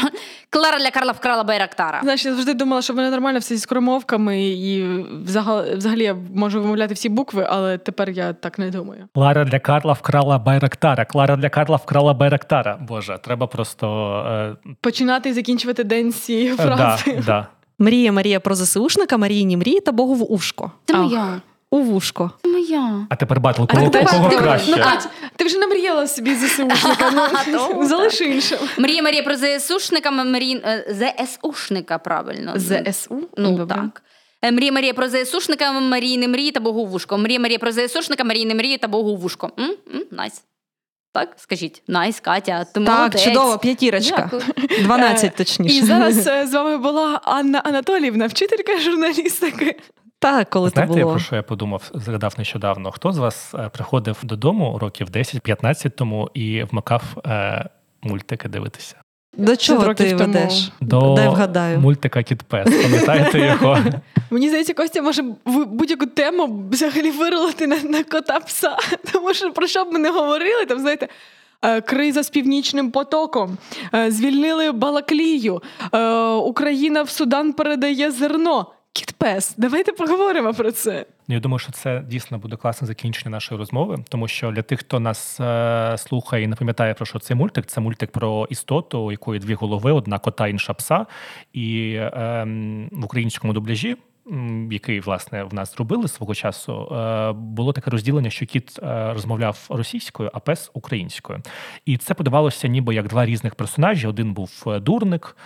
Клара для Карла вкрала Байрактара. Знаєш, я завжди думала, що в мене нормально все зі скоромовками, і взагалі, взагалі я можу вимовляти всі букви, але тепер я так не думаю. Клара для Карла вкрала Байрактара. Клара для Карла вкрала Байрактара. Боже, треба просто. Е, Починати і закінчувати день з цієї е, фрази. да, да. Мрія Марія про ЗСУшника, Марійні мрії та Богу в ушко. Це моя. У вушко. Моя. А тепер батл, А кого, тепер кого ти- краще? Ну, Кать, ти вже намріяла собі ЗСУшника. Ну, *laughs* Ну, залиш іншим. Мрія Марія про ЗСУшника, Марін... е, ЗСУшника, правильно. ЗСУ? Ну Добре. так. Е, Мрія Марія про ЗСУшника, Марійне мрії та Богу вушко. Мрія Марія про ЗСУшника, Марійне мрії та Богу вушко. М? М? Nice. Так, скажіть. Nice, Катя. Ти Так, молодець. чудово, п'ятірочка. Дякую. *laughs* 12 точніше. І зараз е, *laughs* з вами була Анна Анатоліївна, вчителька журналістики. Так, коли Знаєте, це було. про що я подумав, згадав нещодавно. Хто з вас е, приходив додому років 10-15 тому і вмикав е, мультики дивитися? До чого ти ведеш? До Дай вгадаю. мультика Кіт Пес. Пам'ятаєте його? *laughs* Мені здається, Костя може в- будь-яку тему взагалі вирулити на, на кота пса. *laughs* Тому що про що б ми не говорили, там знаєте. е, Криза з північним потоком, е, звільнили Балаклію, Україна в Судан передає зерно. Кіт пес, давайте поговоримо про це. Ну, Я думаю, що це дійсно буде класне закінчення нашої розмови, тому що для тих, хто нас е, слухає і не пам'ятає про що цей мультик, це мультик про істоту, у якої дві голови, одна кота, інша пса. І е, в українському дубляжі який власне в нас зробили свого часу, е, було таке розділення, що кіт е, розмовляв російською, а пес українською. І це подавалося, ніби як два різних персонажі. Один був е, дурник,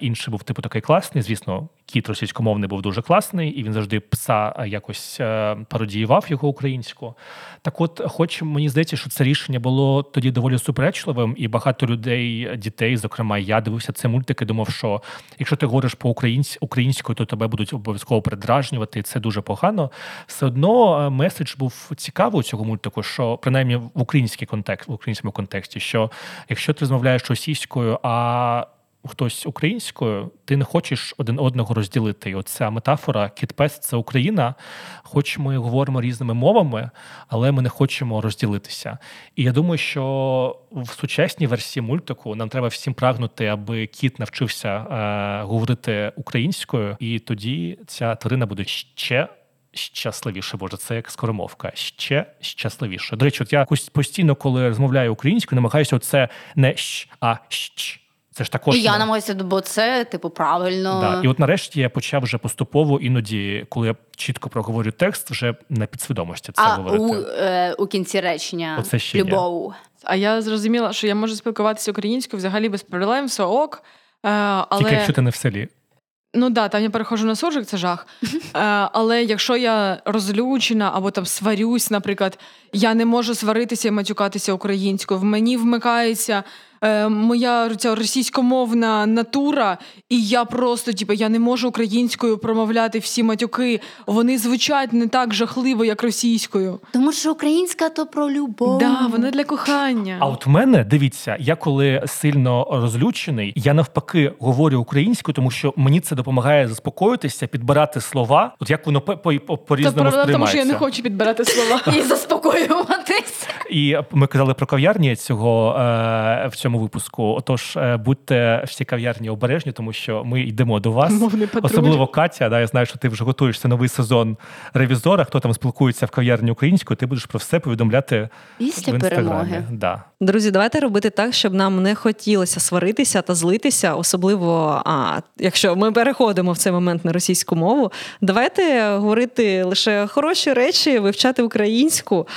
інший був типу такий класний. Звісно, кіт російськомовний був дуже класний, і він завжди пса якось пародіював його українську. Так, от, хоч мені здається, що це рішення було тоді доволі суперечливим, і багато людей, дітей, зокрема, я дивився це мультики, думав, що якщо ти говориш по українською, то тебе будуть обов'язково придражнювати, передражнювати, це дуже погано. Все одно е, меседж був цікавий у цього мультику, що принаймні в український контекст, в українському контексті, що якщо ти розмовляєш російською, а хтось українською, ти не хочеш один одного розділити. І оця метафора кітпес це Україна, хоч ми говоримо різними мовами, але ми не хочемо розділитися. І я думаю, що в сучасній версії мультику нам треба всім прагнути, аби кіт навчився е, говорити українською, і тоді ця тварина буде ще. Щасливіше, боже, це як скоромовка. Ще щасливіше. До речі, от я постійно, коли розмовляю українською, намагаюся оце не щ, а щ. Це ж також і я намагаюся, бо це типу правильно. Да. І от нарешті я почав вже поступово іноді, коли я чітко проговорю текст, вже на підсвідомості це а говорити. у е, у кінці речення Оце ще любов. Є. А я зрозуміла, що я можу спілкуватися українською взагалі без проблем, все ок. Е, але... Тільки якщо ти не в селі. Ну да, там я перехожу на суржик, це жах. Е, Але якщо я розлючена або там сварюсь, наприклад, я не можу сваритися і матюкатися українською. В мені вмикається е, моя ця російськомовна натура, і я просто, типу, я не можу українською промовляти всі матюки. Вони звучать не так жахливо, як російською. Тому що українська то про любов. Да, вона для кохання. А от в мене дивіться, я коли сильно розлючений, я навпаки говорю українською, тому що мені це допомагає заспокоїтися, підбирати слова. От як воно по по, по різному сприймається. тому що я не хочу підбирати слова *laughs* і заспокоюватись. І ми казали про кав'ярні цього е, в цьому випуску. Отож, е, будьте всі кав'ярні обережні, тому що ми йдемо до вас. Особливо Катя. Да, Я знаю, що ти вже готуєшся новий сезон ревізора. Хто там спілкується в кав'ярні українською, ти будеш про все повідомляти після в перемоги. Да. Друзі, давайте робити так, щоб нам не хотілося сваритися та злитися, особливо а якщо ми переходимо в цей момент на російську мову. Давайте говорити лише хороші речі, вивчати українську,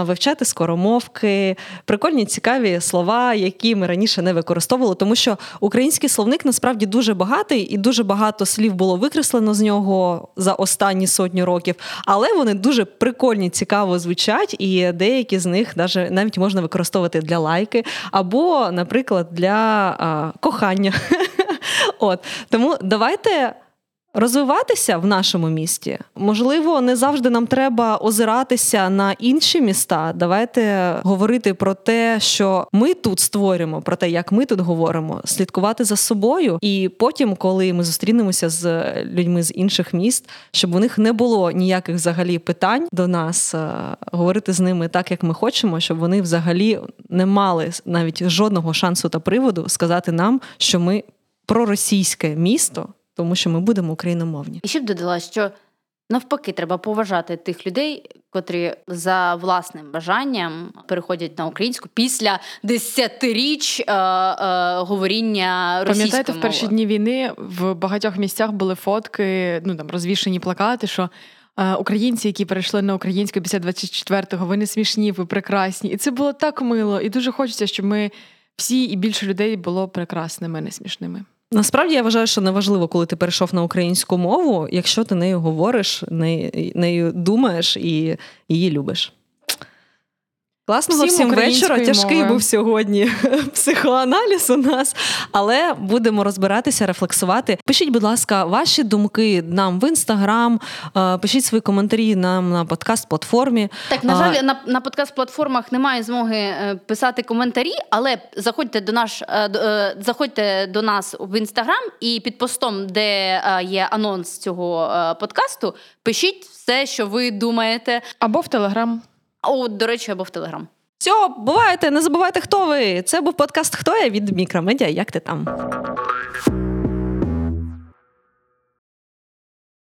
вивчати скоромовки, прикольні цікаві слова, які ми раніше не використовували, тому що український словник насправді дуже багатий і дуже багато слів було викреслено з нього за останні сотні років, але вони дуже прикольні, цікаво звучать, і деякі з них навіть можна використовувати для лайки, або, наприклад, для а, кохання. *laughs* От Тому давайте розвиватися в нашому місті. Можливо, не завжди нам треба озиратися на інші міста. Давайте говорити про те, що ми тут створюємо, про те, як ми тут говоримо, слідкувати за собою. І потім, коли ми зустрінемося з людьми з інших міст, щоб у них не було ніяких взагалі питань до нас, е, говорити з ними так, як ми хочемо, щоб вони взагалі не мали навіть жодного шансу та приводу сказати нам, що ми проросійське місто тому що ми будемо україномовні. І ще б додала, що навпаки, треба поважати тих людей, котрі за власним бажанням переходять на українську після десятиріч е, е, говоріння російською Пам'ятаєте, в перші дні війни в багатьох місцях були фотки, ну там розвішені плакати, що. Е, українці, які перейшли на українську після 24-го, ви не смішні, ви прекрасні. І це було так мило. І дуже хочеться, щоб ми всі і більше людей було прекрасними, не смішними. Насправді я вважаю, що неважливо, коли ти перейшов на українську мову, якщо ти нею говориш, нею думаєш і її любиш. Класного всім, всім вечора. Тяжкий мови. був сьогодні *laughs* психоаналіз у нас, але будемо розбиратися, рефлексувати. Пишіть, будь ласка, ваші думки нам в інстаграм, пишіть свої коментарі нам на подкаст-платформі. Так, на жаль, на на подкаст-платформах немає змоги е, писати коментарі, але заходьте до наш е, е, заходьте до нас в інстаграм і під постом, де є анонс цього подкасту, пишіть все, що ви думаєте, або в телеграм. О, до речі, або в Телеграм. Все, бувайте, не забувайте, хто ви. Це був подкаст Хто я від Мікромедіа. Як ти там?